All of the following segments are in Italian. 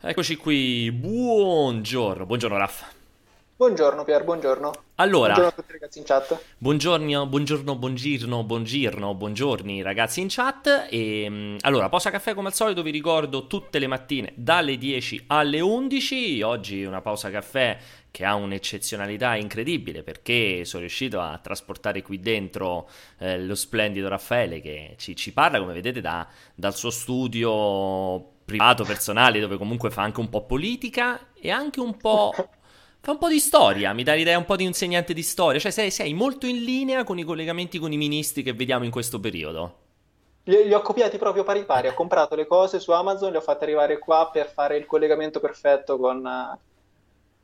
Eccoci qui, buongiorno, buongiorno Raff. Buongiorno Pier, buongiorno. Allora, Buongiorno a tutti i ragazzi in chat. buongiorno, buongiorno, buongiorno, buongiorno, buongiorni ragazzi in chat. E, mm, allora, pausa caffè come al solito, vi ricordo tutte le mattine dalle 10 alle 11. Oggi una pausa caffè che ha un'eccezionalità incredibile perché sono riuscito a trasportare qui dentro eh, lo splendido Raffaele che ci, ci parla, come vedete, da- dal suo studio privato, personale, dove comunque fa anche un po' politica e anche un po'... Fa un po' di storia, mi dà l'idea un po' di insegnante di storia, cioè sei, sei molto in linea con i collegamenti con i ministri che vediamo in questo periodo. Li, li ho copiati proprio pari pari, ho comprato le cose su Amazon, le ho fatte arrivare qua per fare il collegamento perfetto con, eh,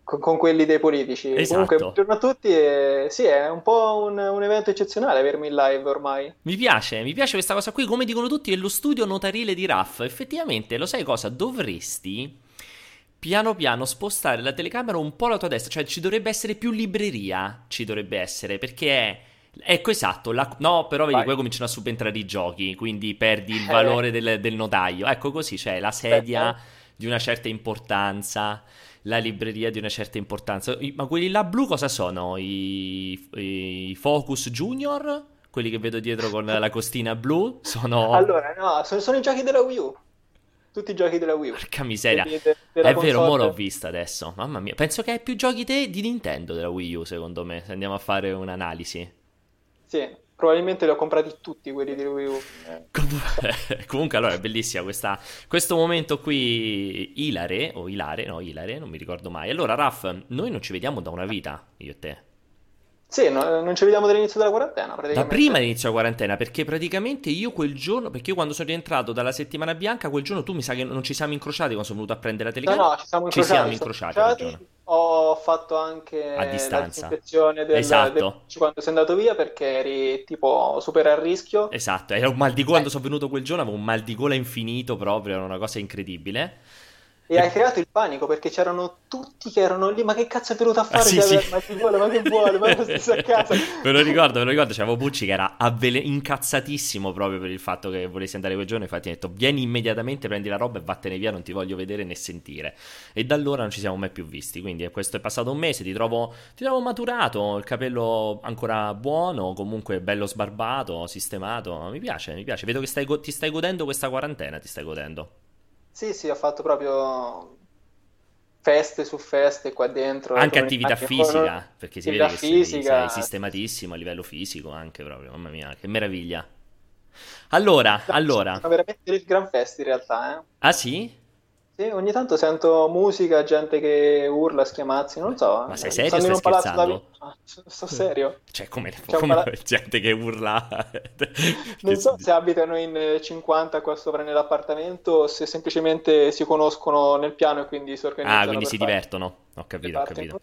con- con quelli dei politici. Esatto. Comunque, buongiorno a tutti e sì, è un po' un, un evento eccezionale avermi in live ormai. Mi piace, mi piace questa cosa qui, come dicono tutti, è lo studio notarile di Raff. Effettivamente, lo sai cosa? Dovresti piano piano spostare la telecamera un po' alla tua destra, cioè ci dovrebbe essere più libreria, ci dovrebbe essere, perché è... Ecco esatto, la- no però vedi Vai. poi cominciano a subentrare i giochi, quindi perdi il Eh. valore del, del notaio. Ecco così, c'è la sedia Aspetta. di una certa importanza, la libreria di una certa importanza. I- Ma quelli là blu cosa sono? I, i Focus Junior? Quelli che vedo dietro con la costina blu? Sono... Allora, no, sono, sono i giochi della Wii U. Tutti i giochi della Wii U. Porca miseria. Quelli de- della È vero, mo console. l'ho vista adesso. Mamma mia, penso che hai più giochi te di Nintendo della Wii U, secondo me, se andiamo a fare un'analisi. Sì, probabilmente li ho comprati tutti quelli di Wii U. Eh, Com- Comunque, allora, è bellissima questa- questo momento qui, ilare, o ilare, no, ilare, non mi ricordo mai. Allora, Raff, noi non ci vediamo da una vita, io e te. Sì, no- non ci vediamo dall'inizio della quarantena, Da prima dell'inizio della quarantena, perché praticamente io quel giorno, perché io quando sono rientrato dalla settimana bianca, quel giorno tu mi sa che non ci siamo incrociati quando sono venuto a prendere la No, telecamera. no, ci siamo Ci incrociati. siamo siamo incrociati, incrociati. Ho fatto anche A la distanza. disinfezione del, Esatto. del quando sei andato via perché eri tipo super a rischio. Esatto, era un mal di gola quando sono venuto quel giorno, avevo un mal di gola infinito proprio, era una cosa incredibile. E hai creato il panico perché c'erano tutti che erano lì. Ma che cazzo è venuto a Ah, fare? sì, Cioè, sì. Ma che vuole? Ma che vuole? Ma stesso a casa. Me lo ricordo, me lo ricordo, c'avevo Pucci che era avvele- incazzatissimo proprio per il fatto che volessi andare quel giorno, infatti ha detto vieni immediatamente, prendi la roba e vattene via, non ti voglio vedere né sentire. E da allora non ci siamo mai più visti, quindi questo è passato un mese, ti trovo, ti trovo maturato, il capello ancora buono, comunque bello sbarbato, sistemato, mi piace, mi piace, vedo che stai go- ti stai godendo questa quarantena, ti stai godendo. Sì, sì, ho fatto proprio feste su feste qua dentro. Anche attività anche fisica, con- perché si vede che sei, sei sistematissimo a livello fisico anche proprio, mamma mia, che meraviglia. Allora, allora, Sono veramente il gran fest in realtà, eh. ah sì? Sì, ogni tanto sento musica, gente che urla, schiamazzi, non so. Ma sei eh, serio? Stai palazzo da scherzando? Ah, sto serio. Cioè, come, C'è come pala- gente che urla? Non so se abitano in eh, 50 qua sopra nell'appartamento o se semplicemente si conoscono nel piano e quindi si organizzano Ah, quindi si divertono. Ho capito, ho parti. capito.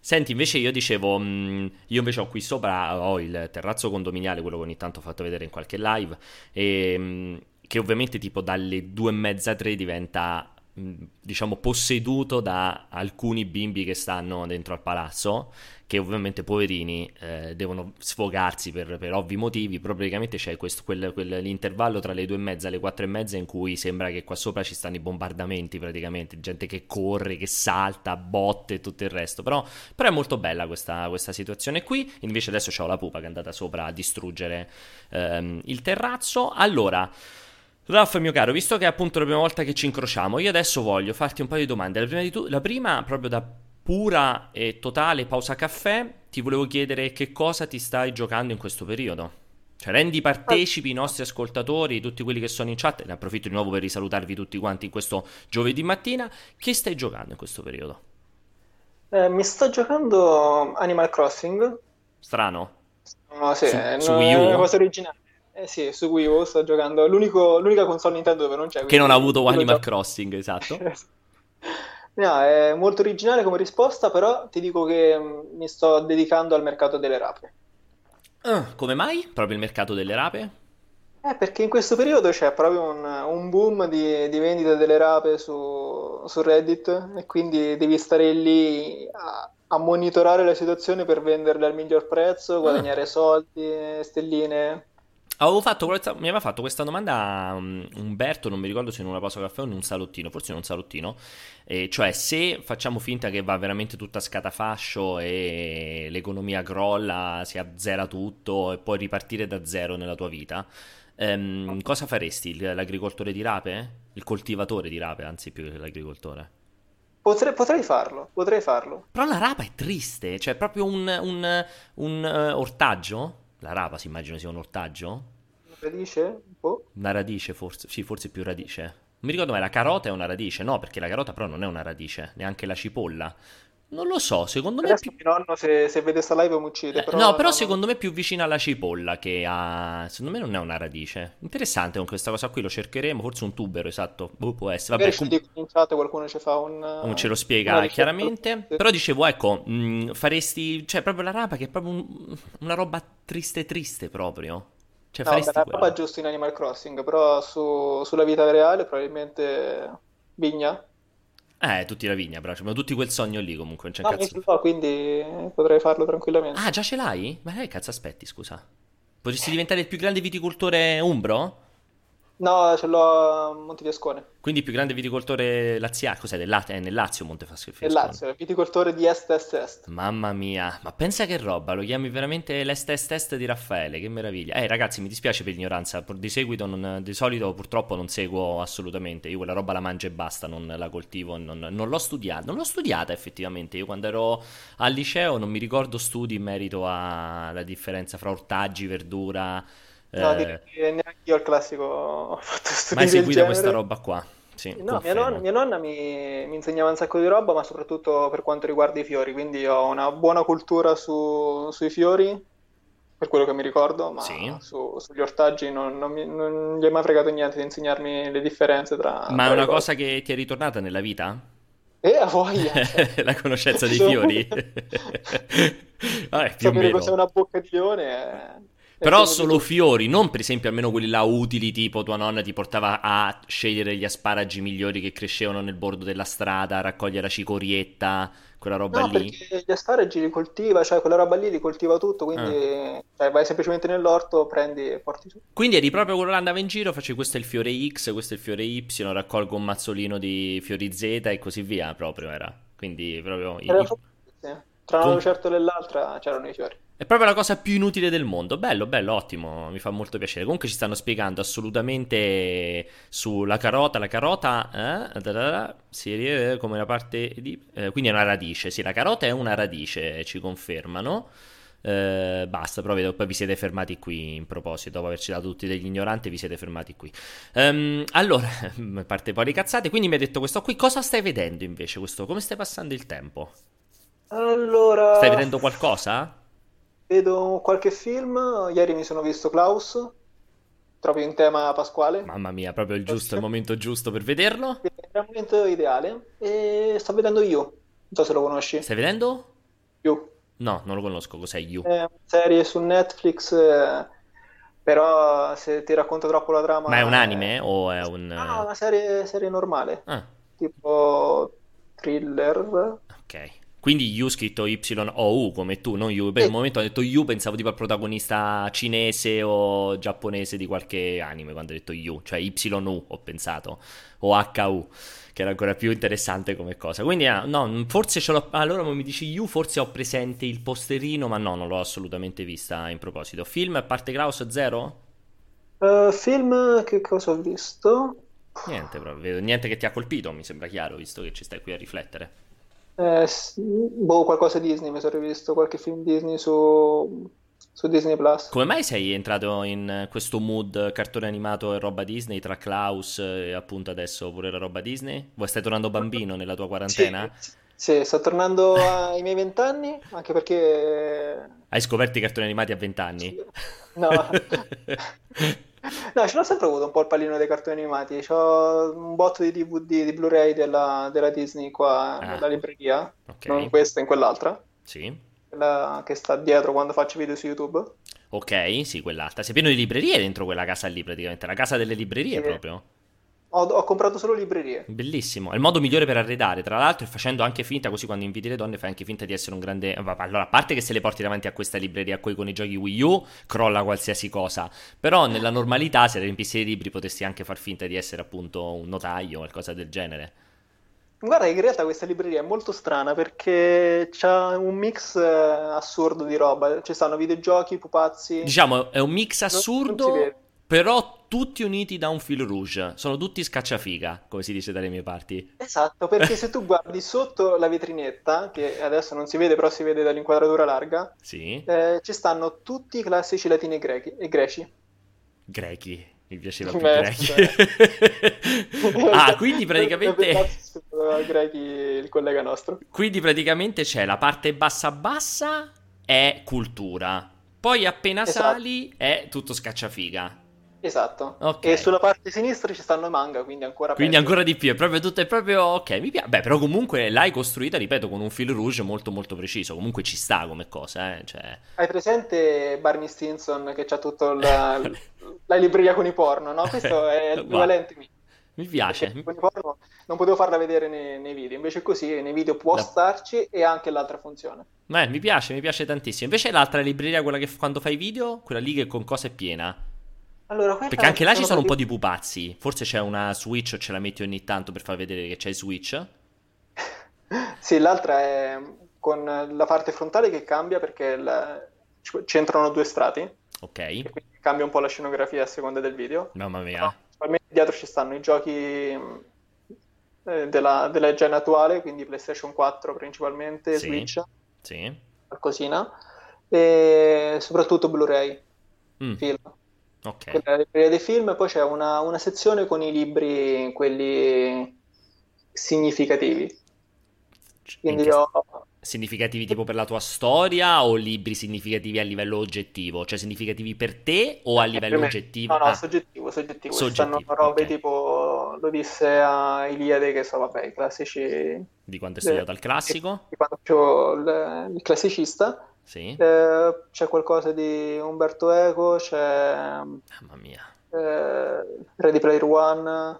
Senti, invece io dicevo, mh, io invece ho qui sopra, ho il terrazzo condominiale, quello che ogni tanto ho fatto vedere in qualche live, e, mh, che ovviamente tipo dalle due e mezza, tre diventa, diciamo, posseduto da alcuni bimbi che stanno dentro al palazzo, che ovviamente poverini eh, devono sfogarsi per, per ovvi motivi, praticamente c'è questo, quel- quel- l'intervallo tra le due e mezza e le quattro e mezza in cui sembra che qua sopra ci stanno i bombardamenti praticamente, gente che corre, che salta, botte e tutto il resto, però, però è molto bella questa, questa situazione qui, invece adesso c'ho la pupa che è andata sopra a distruggere ehm, il terrazzo, allora... Raff, mio caro, visto che è appunto la prima volta che ci incrociamo, io adesso voglio farti un paio di domande. La prima, di tu- la prima proprio da pura e totale pausa caffè, ti volevo chiedere che cosa ti stai giocando in questo periodo. Cioè, rendi partecipi i nostri ascoltatori, tutti quelli che sono in chat, ne approfitto di nuovo per risalutarvi tutti quanti in questo giovedì mattina. Che stai giocando in questo periodo? Eh, mi sto giocando Animal Crossing. Strano? No, sì, Su- eh, su no, Wii è U? una cosa originale. Eh sì, su Wii U sto giocando. L'unica console Nintendo dove non c'è. Che non ha avuto Animal gioco. Crossing, esatto. No, è molto originale come risposta, però ti dico che mm, mi sto dedicando al mercato delle rape. Ah, come mai? Proprio il mercato delle rape? Eh, perché in questo periodo c'è proprio un, un boom di, di vendita delle rape su, su Reddit e quindi devi stare lì a, a monitorare la situazione per venderle al miglior prezzo, guadagnare soldi, stelline. Avevo fatto, questa- mi aveva fatto questa domanda um, Umberto, non mi ricordo se in una pausa caffè o in un salottino, forse in un salottino, e cioè se facciamo finta che va veramente tutta a scatafascio e l'economia crolla, si azzera tutto e puoi ripartire da zero nella tua vita, ehm, cosa faresti? L'agricoltore di rape? Il coltivatore di rape, anzi più che l'agricoltore. Potrei, potrei farlo, potrei farlo. Però la rapa è triste, cioè è proprio un, un- un, eh, ortaggio? La rapa si immagino sia un ortaggio? Radice? Po'? Una radice forse, sì, forse più radice. Non mi ricordo, ma la carota è una radice? No, perché la carota però non è una radice, neanche la cipolla. Non lo so, secondo me Adesso più... mio nonno se, se vede sta live mi uccide, eh, però No, però no, no. secondo me è più vicina alla cipolla che a... Secondo me non è una radice. Interessante con questa cosa qui, lo cercheremo, forse un tubero, esatto. Boh, può essere. Vabbè, com- in chat qualcuno ci fa un, non ce lo spiega chiaramente. Sì. Però dicevo, ecco, mh, faresti... Cioè, proprio la rapa che è proprio un- una roba triste triste proprio. Cioè, No, faresti roba è giusto in Animal Crossing, però su- sulla vita reale probabilmente vigna. Eh, tutti la vigna, però abbiamo tutti quel sogno lì comunque, non c'è No, cazzo. so, quindi potrei farlo tranquillamente. Ah, già ce l'hai? Ma che cazzo aspetti, scusa? Potresti diventare il più grande viticoltore umbro? No, ce l'ho a Montefiascone, Quindi il più grande viticoltore laziale? Cos'è? Del La- è nel Lazio nel Montefiascone. Lazio, il viticoltore di Est Est Est. Mamma mia, ma pensa che roba, lo chiami veramente l'est est est di Raffaele, che meraviglia. Eh ragazzi, mi dispiace per l'ignoranza, di seguito, non- di solito purtroppo non seguo assolutamente, io quella roba la mangio e basta, non la coltivo, non, non l'ho studiata, non l'ho studiata effettivamente, io quando ero al liceo non mi ricordo studi in merito alla differenza fra ortaggi, verdura, No, eh, neanche io al classico ho fatto studi mai del seguita questa roba qua. Sì, No, mia, non- mia nonna mi, mi insegnava un sacco di roba, ma soprattutto per quanto riguarda i fiori, quindi ho una buona cultura su- sui fiori, per quello che mi ricordo, ma Sì. su- sugli ortaggi non, non mi- non gli è mai fregato niente di insegnarmi le differenze tra, Ma è tra le una cose. cosa che ti è ritornata nella vita? E a voglia, La conoscenza dei fiori? Vabbè, più o sapere meno. cos'è una bocca di leone è, è Però solo tutto. fiori, non per esempio almeno quelli là utili, tipo tua nonna ti portava a scegliere gli asparagi migliori che crescevano nel bordo della strada, a raccogliere la cicorietta, quella roba No, lì. perché gli asparagi li coltiva, cioè quella roba lì li coltiva tutto, quindi Ah. cioè, vai semplicemente nell'orto, prendi e porti su. Quindi eri proprio quello che andava in giro, facevi questo è il fiore X, questo è il fiore Y, raccolgo un mazzolino di fiori Z e così via, proprio era. Quindi proprio... Era i- proprio così. Tra una lucertola e l'altra c'erano i fiori. È proprio la cosa più inutile del mondo. Bello, bello, ottimo, mi fa molto piacere. Comunque ci stanno spiegando assolutamente sulla carota. La carota eh, da da da, si ri- come una parte di... eh, quindi è una radice. Sì, la carota è una radice, ci confermano. Eh, basta, però vedo- poi vi siete fermati qui in proposito. Dopo averci dato tutti degli ignoranti, vi siete fermati qui. Ehm, allora, a parte poi le cazzate, quindi mi hai detto questo qui. Cosa stai vedendo invece? Questo? Come stai passando il tempo? Allora, Stai vedendo qualcosa? Vedo qualche film. Ieri mi sono visto Klaus, proprio in tema pasquale. Mamma mia, proprio il giusto, il momento giusto per vederlo. Era il momento ideale. E sto vedendo You. Non so se lo conosci. Stai vedendo? You. No, non lo conosco. Cos'è You? È una serie su Netflix, eh, però se ti racconto troppo la trama Ma è un è... anime o è un... No, una serie, serie normale, Ah, tipo thriller. ok. Quindi You scritto Y-O-U come tu, non You. Per il momento ho detto You, pensavo tipo al protagonista cinese o giapponese di qualche anime quando ho detto You, cioè Y-U ho pensato, o H-U, che era ancora più interessante come cosa. Quindi ah, no, forse ce l'ho... Allora mi dici You, forse ho presente il posterino, ma no, non l'ho assolutamente vista in proposito. Film a parte Klaus zero? Eh, film, che cosa ho visto? Niente proprio, niente che ti ha colpito, mi sembra chiaro, visto che ci stai qui a riflettere. Eh, boh, qualcosa Disney, mi sono rivisto qualche film Disney su, su Disney Plus. Come mai sei entrato in questo mood cartone animato e roba Disney tra Klaus e appunto adesso pure la roba Disney? Vuoi stai tornando bambino nella tua Sì, quarantena? sì, sto tornando ai miei vent'anni, anche perché... Hai scoperto i cartoni animati a 20 anni? sì, No, no, ce l'ho sempre avuto un po' il pallino dei cartoni animati. C'ho un botto di DVD, di Blu-ray della, della Disney qua Ah, nella libreria, non in questa, in quell'altra, sì. quella che sta dietro quando faccio video su YouTube. Ok, sì, quell'altra. Sei pieno di librerie dentro quella casa lì praticamente, la casa delle librerie Sì. proprio. Ho, ho, comprato solo librerie. Bellissimo, è il modo migliore per arredare, tra l'altro, e facendo anche finta, così quando inviti le donne fai anche finta di essere un grande... Allora, a parte che se le porti davanti a questa libreria qui con i giochi Wii U, crolla qualsiasi cosa, però nella normalità, se riempissi i libri, potresti anche far finta di essere appunto un notaio o qualcosa del genere. Guarda, in realtà questa libreria è molto strana perché c'ha un mix eh, assurdo di roba. Ci stanno videogiochi, pupazzi. Diciamo, è un mix assurdo, però tutti uniti da un fil rouge. Sono tutti scacciafiga, come si dice dalle mie parti. Esatto, perché se tu guardi sotto la vetrinetta, che adesso non si vede, però si vede dall'inquadratura larga, sì. eh, ci stanno tutti i classici latini e, grechi, e greci. Grechi? Mi piaceva più grechi. ah, quindi praticamente... grechi il collega nostro. Quindi praticamente c'è la parte bassa bassa è cultura. Poi appena esatto. sali è tutto scacciafiga. Esatto. Okay. E sulla parte sinistra ci stanno i manga, quindi ancora Quindi peggio. ancora di più, è proprio tutto, è proprio... Ok, mi piace. Beh, però comunque l'hai costruita, ripeto, con un fil rouge molto molto preciso. Comunque ci sta come cosa, eh. Cioè... Hai presente Barney Stinson che c'ha tutta la, la libreria con i porno, no? Questo è l'equivalente mio. Mi piace. Porno non potevo farla vedere nei, nei, video, invece così nei video può la... starci e anche l'altra funzione. Beh, mi piace, mi piace tantissimo. Invece l'altra libreria, quella che quando fai video, quella lì che con cosa è piena? Allora, Perché anche là ci sono un po' di pupazzi. Forse c'è una Switch o ce la metti ogni tanto per far vedere che c'è Switch? sì, l'altra è con la parte frontale che cambia perché la... c'entrano due strati. Ok. Quindi cambia un po' la scenografia a seconda del video. Mamma mia. No, dietro ci stanno i giochi eh, della, della gen attuale, quindi PlayStation 4 principalmente, sì. Switch, sì. qualcosina, e soprattutto Blu-ray, mm. film. Ok. Quella dei film, poi c'è una, una sezione con i libri, quelli significativi. Quindi ho... Significativi tipo per la tua storia o libri significativi a livello oggettivo? Cioè significativi per te o a eh, livello oggettivo? No, no, ah. soggettivo, soggettivo. soggettivo. Ci stanno robe okay. tipo l'Odissea, Iliade, che sono, vabbè, i classici... Di quanto hai studiato al classico? Di facevo il, il classicista. Sì. Eh, c'è qualcosa di Umberto Eco, c'è... Mamma mia. Eh, Ready Player One.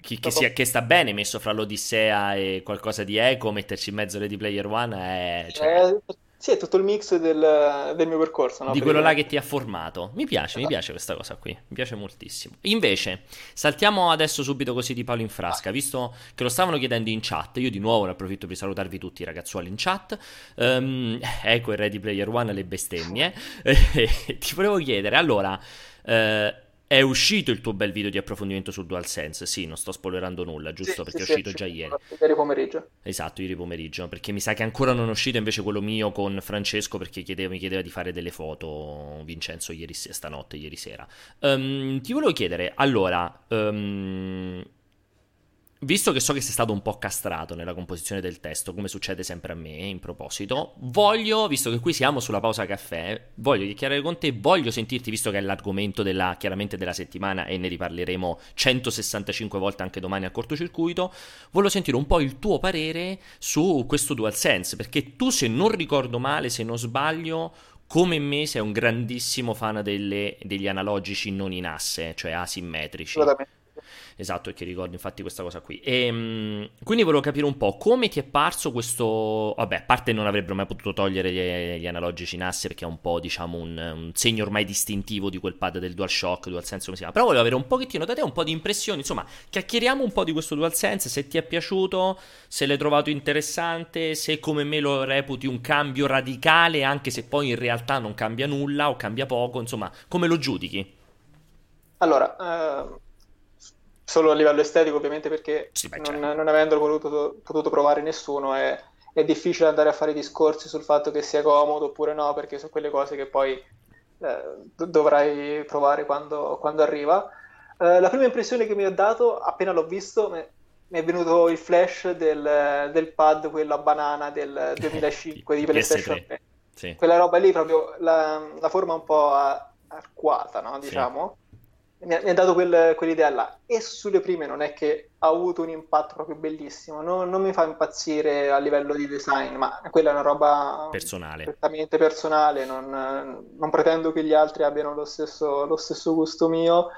Chi, che, sia, che, sta bene messo fra l'Odissea e qualcosa di Eco, metterci in mezzo Ready Player One è... Cioè... Eh, sì, è tutto il mix del, del mio percorso. No? Di quello là che ti ha formato. Mi piace, mi piace questa cosa qui. Mi piace moltissimo. Invece, saltiamo adesso subito così di Paolo in frasca, visto che lo stavano chiedendo in chat. Io di nuovo ne approfitto per salutarvi tutti, ragazzuoli, in chat. Um, ecco il Ready Player One, le bestemmie. ti volevo chiedere, allora... Uh, è uscito il tuo bel video di approfondimento sul DualSense? Sì, non sto spoilerando nulla, giusto? Sì, perché sì, è uscito sì, già ieri. Ieri pomeriggio. Esatto, ieri pomeriggio. Perché mi sa che ancora non è uscito invece quello mio con Francesco perché chiedeva, mi chiedeva di fare delle foto Vincenzo ieri stanotte, ieri sera. Um, ti volevo chiedere, allora... Um, Visto che so che sei stato un po' castrato nella composizione del testo, come succede sempre a me in proposito, voglio, visto che qui siamo sulla pausa caffè, voglio chiacchierare con te, voglio sentirti, visto che è l'argomento della, chiaramente della settimana e ne riparleremo 165 volte anche domani al cortocircuito, voglio sentire un po' il tuo parere su questo DualSense, perché tu se non ricordo male, se non sbaglio, come me sei un grandissimo fan delle, degli analogici non in asse, cioè asimmetrici. Assolutamente Esatto, e che ricordo infatti questa cosa qui. E, ehm, quindi volevo capire un po' come ti è parso questo... Vabbè, a parte non avrebbero mai potuto togliere gli, gli analogici in asse perché è un po', diciamo, un, un, segno ormai distintivo di quel pad del DualShock, DualSense come si chiama. Però volevo avere un pochettino da te un po' di impressioni, insomma, chiacchieriamo un po' di questo DualSense, se ti è piaciuto, se l'hai trovato interessante, se come me lo reputi un cambio radicale, anche se poi in realtà non cambia nulla o cambia poco, insomma, come lo giudichi? Allora, uh solo a livello estetico ovviamente perché sì, non, certo. non, avendolo voluto, potuto provare nessuno è, è, difficile andare a fare discorsi sul fatto che sia comodo oppure no perché sono quelle cose che poi eh, dovrai provare quando, quando arriva. Eh, la prima impressione che mi ha dato appena l'ho visto mi, è venuto il flash del, del, pad, quello a banana del 2005 di PlayStation 3. Sì. Quella roba lì, proprio la, la forma un po' arcuata, no? diciamo. Sì mi ha, dato quel, quell'idea là. E sulle prime non è che ha avuto un impatto proprio bellissimo, no, non mi fa impazzire a livello di design, ma quella è una roba personale. Perfettamente personale, non, non pretendo che gli altri abbiano lo stesso, lo stesso gusto mio.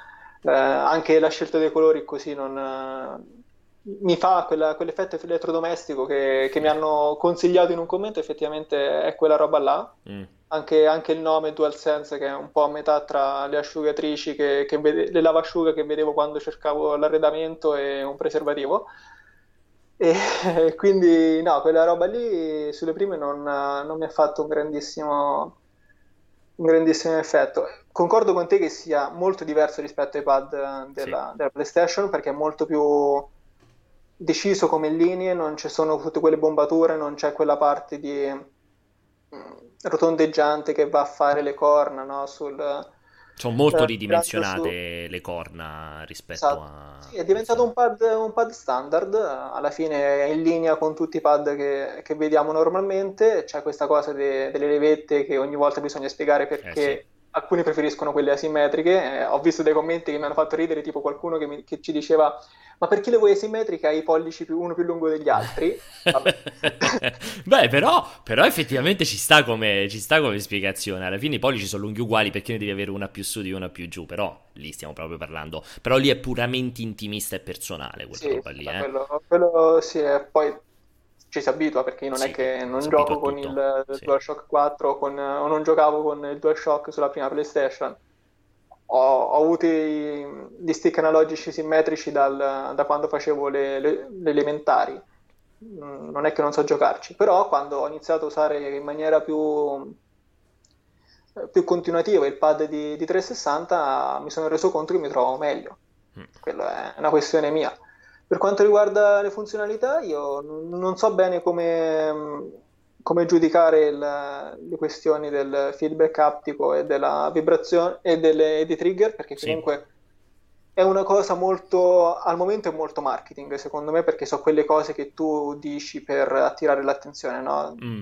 eh, anche la scelta dei colori così non, mi fa quella, quell'effetto elettrodomestico che, che, mi hanno consigliato in un commento, effettivamente è quella roba là. Mm. Anche, anche, il nome DualSense che è un po' a metà tra le asciugatrici, che, che vede, le lavasciuga che vedevo quando cercavo l'arredamento e un preservativo. E quindi no, quella roba lì sulle prime non, non mi ha fatto un grandissimo, un grandissimo effetto. Concordo con te che sia molto diverso rispetto ai pad della, sì. della PlayStation perché è molto più deciso come linee, non ci sono tutte quelle bombature, non c'è quella parte di mm, rotondeggiante che va a fare le corna no? sul, sono molto eh, ridimensionate su... le corna rispetto esatto. a... Sì, è diventato un pad, un pad, standard, alla fine è in linea con tutti i pad che, che vediamo normalmente, c'è questa cosa de, delle levette che ogni volta bisogna spiegare perché... Eh sì alcuni preferiscono quelle asimmetriche. Eh, ho visto dei commenti che mi hanno fatto ridere, tipo qualcuno che, mi, che ci diceva: Ma perché le vuoi asimmetriche? Hai i pollici più, uno più lungo degli altri? Beh, però, però, effettivamente ci sta, come, ci sta, come, spiegazione. Alla fine i pollici sono lunghi uguali perché ne devi avere una più su di una più giù. Però lì stiamo proprio parlando. Però lì è puramente intimista e personale quella sì, roba lì. Eh? Quello, quello sì, è poi ci si abitua perché non sì, è che non gioco con il sì. DualShock 4 con, o non giocavo con il DualShock sulla prima PlayStation. Ho, ho avuto i, gli stick analogici simmetrici dal, da quando facevo le, le, le, elementari. Mm, non è che non so giocarci, però quando ho iniziato a usare in maniera più, più continuativa il pad di, di 360 mi sono reso conto che mi trovavo meglio. Mm. Quella è una questione mia per quanto riguarda le funzionalità, io non so bene come, come giudicare il, le questioni del feedback aptico e della vibrazione e delle, dei trigger, perché comunque sì. è una cosa molto, al momento è molto marketing, secondo me, perché sono quelle cose che tu dici per attirare l'attenzione, no? Mm.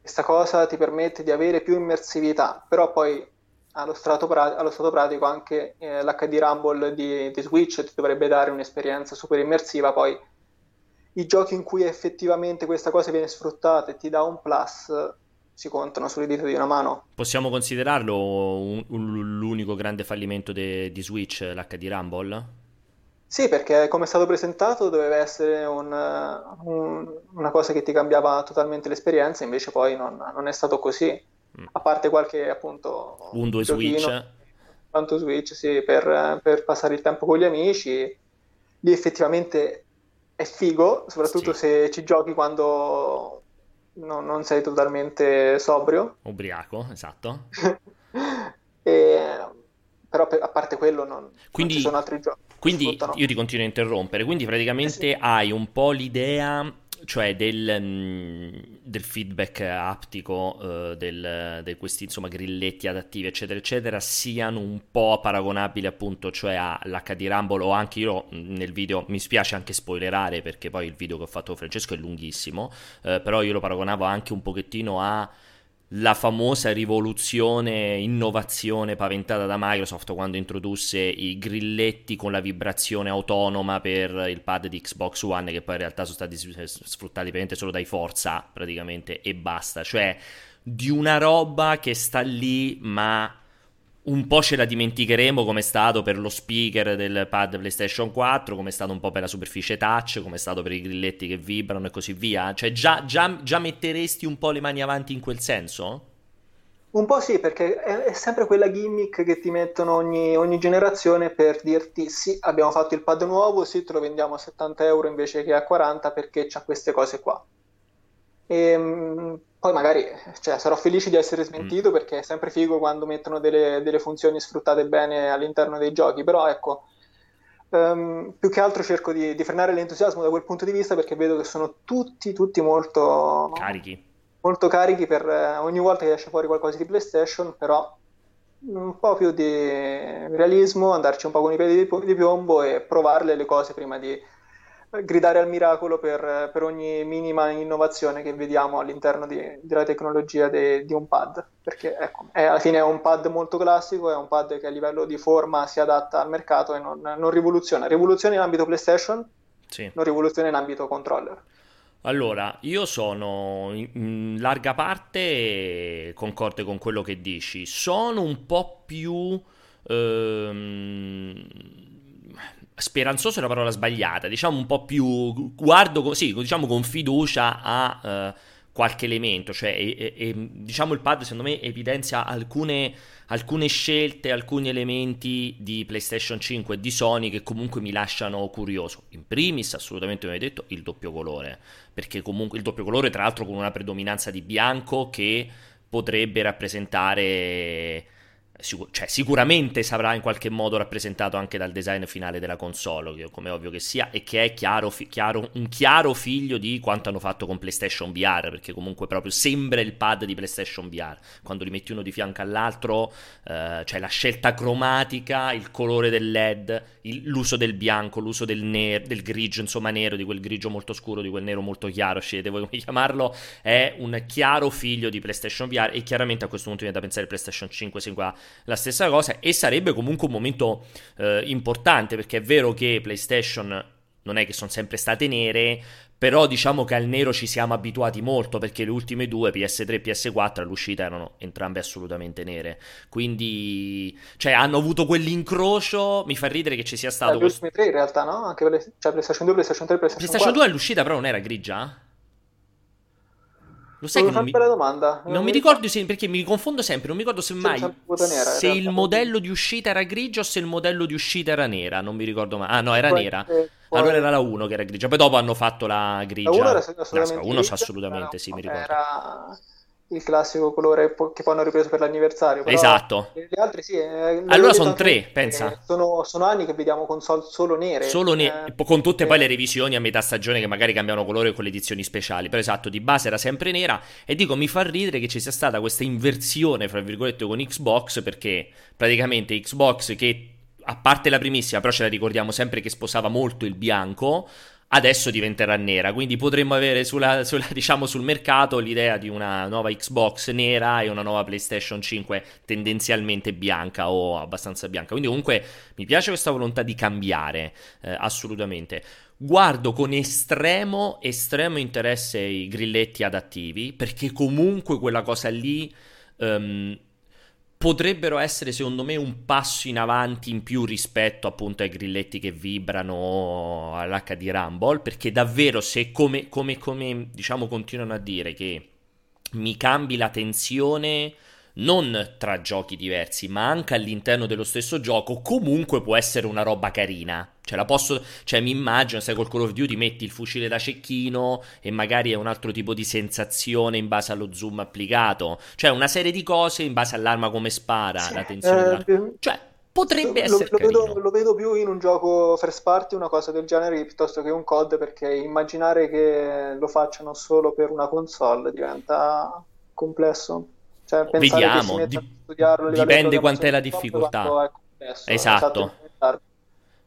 Questa cosa ti permette di avere più immersività, però poi allo, pra- allo stato pratico anche eh, l'HD Rumble di, di Switch ti dovrebbe dare un'esperienza super immersiva, poi i giochi in cui effettivamente questa cosa viene sfruttata e ti dà un plus si contano sulle dita di una mano. Possiamo considerarlo un, un, l'unico grande fallimento de, di Switch, l'HD Rumble? Sì, perché come è stato presentato doveva essere un, un, una cosa che ti cambiava totalmente l'esperienza, invece poi non, non è stato così a parte qualche appunto un due switch. Quanto switch sì, per, per, passare il tempo con gli amici. Lì effettivamente è figo soprattutto sì. se ci giochi quando non, non sei totalmente sobrio. Ubriaco esatto. E, però per, a parte quello non, Quindi... non ci sono altri giochi quindi io ti continuo a interrompere. Quindi praticamente eh sì. hai un po' l'idea cioè del, mm, del feedback aptico, uh, del, di questi insomma grilletti adattivi eccetera eccetera siano un po' paragonabili appunto cioè all'HD Rumble o anche io mm, nel video mi spiace anche spoilerare perché poi il video che ho fatto con Francesco è lunghissimo uh, però io lo paragonavo anche un pochettino a la famosa rivoluzione, innovazione paventata da Microsoft quando introdusse i grilletti con la vibrazione autonoma per il pad di Xbox One, che poi in realtà sono stati sfruttati praticamente solo dai Forza, praticamente, e basta. Cioè, di una roba che sta lì, ma un po' ce la dimenticheremo come è stato per lo speaker del pad PlayStation 4, come è stato un po' per la superficie touch, come è stato per i grilletti che vibrano e così via. Cioè già, già, già metteresti un po' le mani avanti in quel senso? Un po' sì, perché è, è sempre quella gimmick che ti mettono ogni, ogni, generazione per dirti sì, abbiamo fatto il pad nuovo, sì, te lo vendiamo a 70 euro invece che a 40 perché c'ha queste cose qua. E, ehm, poi magari cioè, sarò felice di essere smentito mm. perché è sempre figo quando mettono delle, delle, funzioni sfruttate bene all'interno dei giochi, però ecco, um, più che altro cerco di, di, frenare l'entusiasmo da quel punto di vista perché vedo che sono tutti, tutti molto carichi, molto carichi per eh, ogni volta che esce fuori qualcosa di PlayStation, però un po' più di realismo, andarci un po' con i piedi di, di piombo e provarle le cose prima di gridare al miracolo per, per, ogni minima innovazione che vediamo all'interno di, della tecnologia de, di un pad, perché ecco, è, alla fine è un pad molto classico, è un pad che a livello di forma si adatta al mercato e non, non rivoluziona. Rivoluzione in ambito PlayStation, sì. non rivoluzione in ambito controller. Allora, io sono in larga parte concorde con quello che dici, sono un po' più Ehm, speranzoso è una parola sbagliata, diciamo un po' più guardo, sì, diciamo con fiducia a uh, qualche elemento, cioè e, e, diciamo il pad secondo me evidenzia alcune, alcune, scelte, alcuni elementi di PlayStation 5 e di Sony che comunque mi lasciano curioso. In primis, assolutamente come hai detto, il doppio colore, perché comunque il doppio colore tra l'altro con una predominanza di bianco che potrebbe rappresentare Sicur- cioè, sicuramente sarà in qualche modo rappresentato anche dal design finale della console, come ovvio che sia, e che è chiaro, fi- chiaro, un chiaro figlio di quanto hanno fatto con PlayStation VR, perché comunque proprio sembra il pad di PlayStation VR. Quando li metti uno di fianco all'altro, eh, c'è la scelta cromatica, il colore del LED, il- l'uso del bianco, l'uso del, ne- del, grigio, insomma nero, di quel grigio molto scuro, di quel nero molto chiaro, scegliete voi come chiamarlo, è un chiaro figlio di PlayStation VR e chiaramente a questo punto viene da pensare PlayStation 5 si qua la stessa cosa e sarebbe comunque un momento eh, importante perché è vero che PlayStation non è che sono sempre state nere, però diciamo che al nero ci siamo abituati molto perché le ultime due, PS3 e PS4, all'uscita erano entrambe assolutamente nere. Quindi, cioè, hanno avuto quell'incrocio. Mi fa ridere che ci sia stato. Eh, le ultime tre in realtà, no? Anche le... cioè, PlayStation 2, PlayStation 3, PlayStation, PlayStation 4. 2 all'uscita però non era grigia? Lo sai che non mi... domanda. Non, non mi ricordo se, perché mi confondo sempre, non mi ricordo se mai nera, se il modello di uscita era grigio o se il modello di uscita era nera, non mi ricordo mai. Ah no, era poi, nera. Eh, poi... Allora era la 1 che era grigia, poi dopo hanno fatto la grigia. La 1 era assolutamente, no, 1 assolutamente, sì, mi ricordo. Era il classico colore che poi hanno ripreso per l'anniversario. esatto. Le altre sì. Eh, allora sono tre, pensa. Sono, sono, anni che vediamo console solo nere. Solo ne- eh, con tutte eh. poi le revisioni a metà stagione che magari cambiano colore con le edizioni speciali. Però esatto, di base era sempre nera. E dico, mi fa ridere che ci sia stata questa inversione, fra virgolette, con Xbox, perché praticamente Xbox che... A parte la primissima, però ce la ricordiamo sempre che sposava molto il bianco adesso diventerà nera. Quindi potremmo avere sulla, sulla, diciamo, sul mercato l'idea di una nuova Xbox nera e una nuova PlayStation 5 tendenzialmente bianca o abbastanza bianca. Quindi comunque mi piace questa volontà di cambiare, eh, assolutamente. Guardo con estremo, estremo interesse i grilletti adattivi, perché comunque quella cosa lì... Um, potrebbero essere secondo me un passo in avanti in più rispetto appunto ai grilletti che vibrano all'HD Rumble perché davvero se come, come, come diciamo continuano a dire che mi cambi la tensione non tra giochi diversi, ma anche all'interno dello stesso gioco, comunque può essere una roba carina. Cioè, la posso, cioè, mi immagino, se col Call of Duty metti il fucile da cecchino e magari è un altro tipo di sensazione in base allo zoom applicato. Cioè, una serie di cose in base all'arma come spara, sì, la tensione. Eh, Cioè, potrebbe lo, essere lo vedo, lo vedo, più in un gioco first party, una cosa del genere, piuttosto che un COD, perché immaginare che lo facciano solo per una console diventa complesso. Cioè, Vediamo, di- dipende quant'è la difficoltà. Complesso, esatto.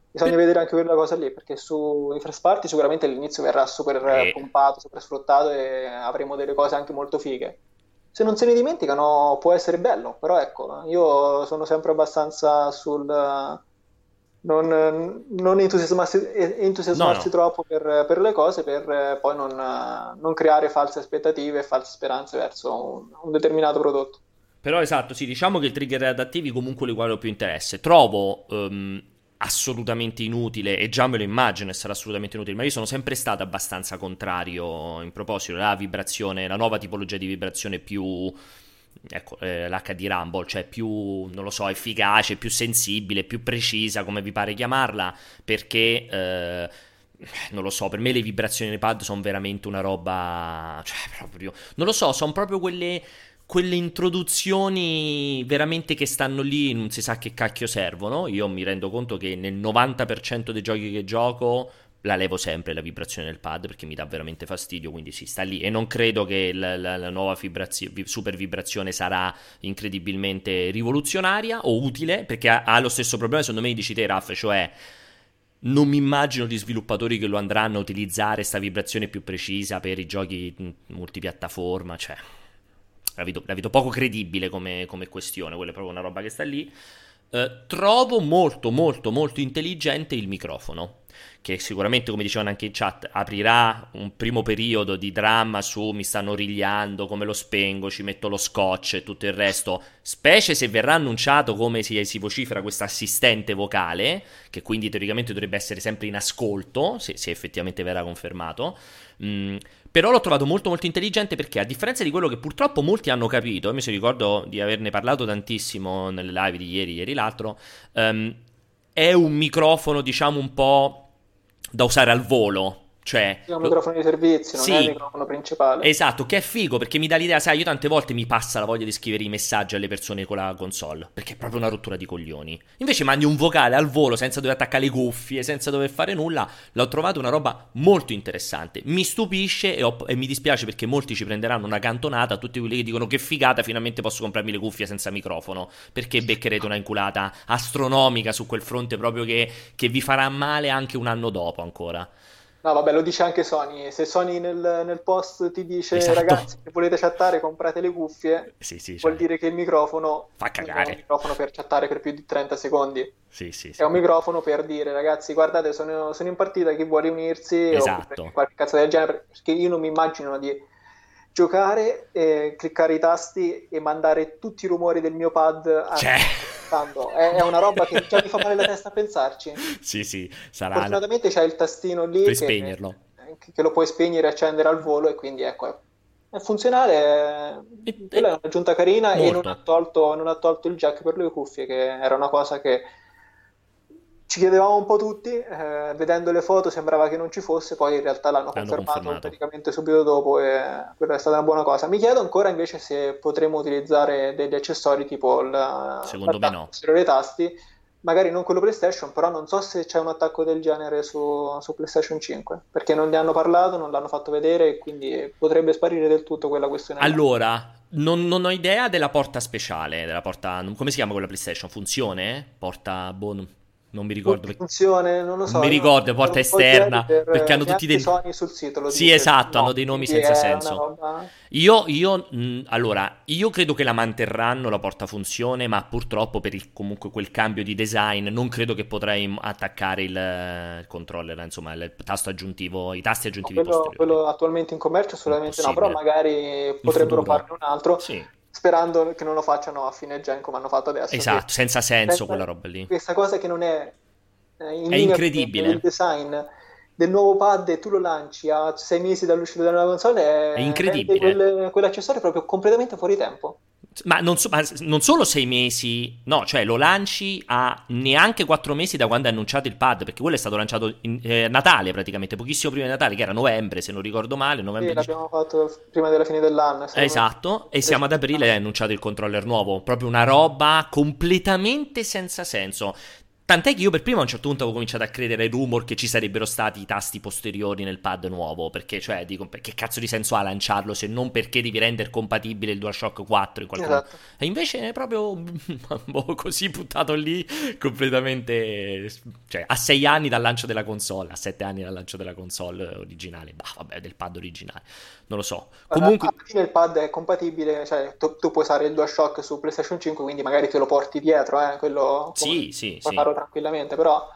Bisogna vedere anche quella cosa lì, perché su i first party sicuramente all'inizio verrà super e... pompato, super sfruttato e avremo delle cose anche molto fighe. Se non se ne dimenticano può essere bello, però ecco, io sono sempre abbastanza sul non, non entusiasmarsi, entusiasmarsi no, no. troppo per, per, le cose per poi non, non, creare false aspettative e false speranze verso un, un, determinato prodotto. Però esatto, sì, diciamo che il trigger adattivi comunque li guardo più interesse. Trovo um, assolutamente inutile, e già me lo immagino essere assolutamente inutile, ma io sono sempre stato abbastanza contrario in proposito, la vibrazione, la nuova tipologia di vibrazione più ecco, eh, l'HD Rumble, cioè più, non lo so, efficace, più sensibile, più precisa, come vi pare chiamarla, perché... Eh, non lo so, per me le vibrazioni nei pad sono veramente una roba. Cioè, proprio. Non lo so, sono proprio quelle. Quelle introduzioni veramente che stanno lì, non si sa che cacchio servono. Io mi rendo conto che nel 90% dei giochi che gioco la levo sempre la vibrazione del pad perché mi dà veramente fastidio, quindi si sta lì e non credo che la, la, la nuova vibrazio, super vibrazione sarà incredibilmente rivoluzionaria o utile perché ha, ha lo stesso problema secondo me dici te Raff, cioè non mi immagino gli sviluppatori che lo andranno a utilizzare questa vibrazione più precisa per i giochi multipiattaforma, cioè la vedo, la vedo poco credibile come, come, questione, quella è proprio una roba che sta lì. Eh, trovo molto molto molto intelligente il microfono che sicuramente, come dicevano anche in chat, aprirà un primo periodo di dramma su mi stanno rigliando, come lo spengo, ci metto lo scotch e tutto il resto, specie se verrà annunciato come si, si vocifera questo assistente vocale, che quindi teoricamente dovrebbe essere sempre in ascolto, se, se effettivamente verrà confermato. Mm, però l'ho trovato molto molto intelligente perché a differenza di quello che purtroppo molti hanno capito, io mi ricordo di averne parlato tantissimo nelle live di ieri, ieri l'altro, um, è un microfono diciamo un po' da usare al volo, cioè, è un microfono di servizio, non sì, è il microfono principale. Esatto, che è figo perché mi dà l'idea, sai, io tante volte mi passa la voglia di scrivere i messaggi alle persone con la console, perché è proprio una rottura di coglioni. Invece mandi un vocale al volo senza dover attaccare le cuffie, senza dover fare nulla, l'ho trovato una roba molto interessante. Mi stupisce e, ho, e mi dispiace perché molti ci prenderanno una cantonata, tutti quelli che dicono che figata, finalmente posso comprarmi le cuffie senza microfono, perché beccherete una inculata astronomica su quel fronte proprio che, che vi farà male anche un anno dopo ancora. No, vabbè, lo dice anche Sony. Se Sony nel, nel post ti dice, esatto. ragazzi, se volete chattare, comprate le cuffie, sì, sì, vuol cioè... dire che il microfono fa cagare. è un microfono per chattare per più di 30 secondi. Sì, sì, sì. È un microfono per dire, ragazzi, guardate, sono, sono in partita, chi vuole unirsi, esatto. o qualche cazzo del genere, perché io non mi immagino di giocare, eh, cliccare i tasti e mandare tutti i rumori del mio pad a... Cioè... È, è una roba che già mi fa male la testa a pensarci. Sì, sì, sarà. Fortunatamente c'è il tastino lì per che, spegnerlo. Che lo puoi spegnere e accendere al volo e quindi ecco, è funzionale. E, quella è un'aggiunta carina molto. e non ha, tolto, non ha tolto il jack per le cuffie, che era una cosa che ci chiedevamo un po' tutti, eh, vedendo le foto sembrava che non ci fosse, poi in realtà l'hanno, l'hanno confermato, confermato, praticamente subito dopo e quella è stata una buona cosa. Mi chiedo ancora invece se potremo utilizzare degli accessori tipo il Secondo me no. dei tasti, magari non quello PlayStation, però non so se c'è un attacco del genere su, su, PlayStation 5, perché non ne hanno parlato, non l'hanno fatto vedere e quindi potrebbe sparire del tutto quella questione. Allora, non, non, ho idea della porta speciale, della porta... come si chiama quella PlayStation? Funzione? Porta... Boh, non mi ricordo. Funzione, non lo so. Non mi ricordo, porta esterna, per, perché hanno tutti dei... Sony sul sito, lo Sì, esatto, no, hanno dei nomi senza senso. Io, io mh, allora, io credo che la manterranno la porta funzione, ma purtroppo per il, comunque quel cambio di design non credo che potrei attaccare il, il controller, insomma, il tasto aggiuntivo, i tasti aggiuntivi no, quello, quello, attualmente in commercio assolutamente no, però magari potrebbero farne un altro. Sì sperando che non lo facciano a fine gen come hanno fatto adesso. Esatto, senza senso senza quella roba lì. Questa cosa che non è eh, in è incredibile. Il design del nuovo pad e tu lo lanci a sei mesi dall'uscita della nuova console è, è incredibile. Quel, quell'accessorio proprio completamente fuori tempo. Ma non, so, ma non, solo sei mesi, no, cioè lo lanci a neanche quattro mesi da quando è annunciato il pad, perché quello è stato lanciato in eh, Natale praticamente, pochissimo prima di Natale, che era novembre, se non ricordo male. Novembre sì, l'abbiamo fatto prima della fine dell'anno. Esatto, e siamo ad aprile e è annunciato il controller nuovo, proprio una roba completamente senza senso. Tant'è che io per prima a un certo punto avevo cominciato a credere ai rumor che ci sarebbero stati i tasti posteriori nel pad nuovo, perché cioè dico, che cazzo di senso ha lanciarlo se non perché devi rendere compatibile il DualShock 4 in qualche esatto. E invece è proprio boh, così buttato lì completamente, cioè a 6 anni dal lancio della console, a 7 anni dal lancio della console originale, bah vabbè del pad originale non lo so. Comunque... Alla fine il pad è compatibile, cioè tu, tu, puoi usare il DualShock su PlayStation 5, quindi magari te lo porti dietro, eh, quello sì, sì, sì. Tranquillamente, però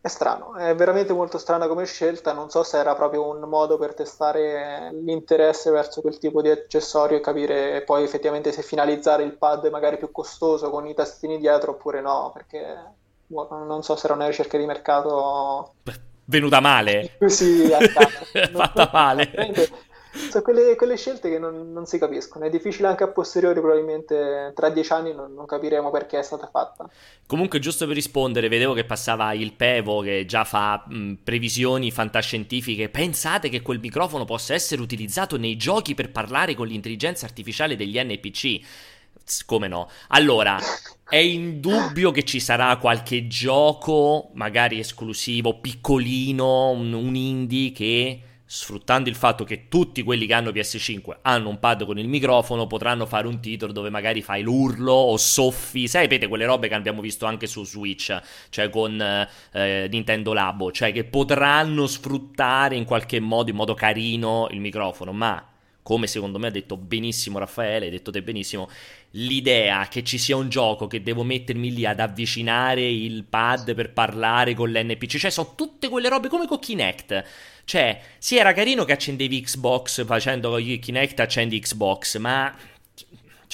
è strano, è veramente molto strana come scelta, non so se era proprio un modo per testare l'interesse verso quel tipo di accessorio e capire poi effettivamente se finalizzare il pad magari più costoso con i tastini dietro oppure no, perché boh, non so se era una ricerca di mercato venuta male. Sì, fatta male. Sono quelle, quelle, scelte che non, non, si capiscono. È difficile anche a posteriori, probabilmente tra dieci anni non, non, capiremo perché è stata fatta. Comunque, giusto per rispondere, vedevo che passava il Pevo che già fa mh, previsioni fantascientifiche. Pensate che quel microfono possa essere utilizzato nei giochi per parlare con l'intelligenza artificiale degli NPC? Come no? Allora, è indubbio che ci sarà qualche gioco, magari esclusivo, piccolino, un, un indie che sfruttando il fatto che tutti quelli che hanno PS5 hanno un pad con il microfono, potranno fare un titolo dove magari fai l'urlo o soffi, sapete quelle robe che abbiamo visto anche su Switch, cioè con eh, Nintendo Labo, cioè che potranno sfruttare in qualche modo, in modo carino, il microfono, ma come secondo me ha detto benissimo Raffaele, hai detto te benissimo, l'idea che ci sia un gioco che devo mettermi lì ad avvicinare il pad per parlare con l'NPC, cioè sono tutte quelle robe come con Kinect. Cioè, sì, era carino che accendevi Xbox facendo Kinect accendi Xbox, ma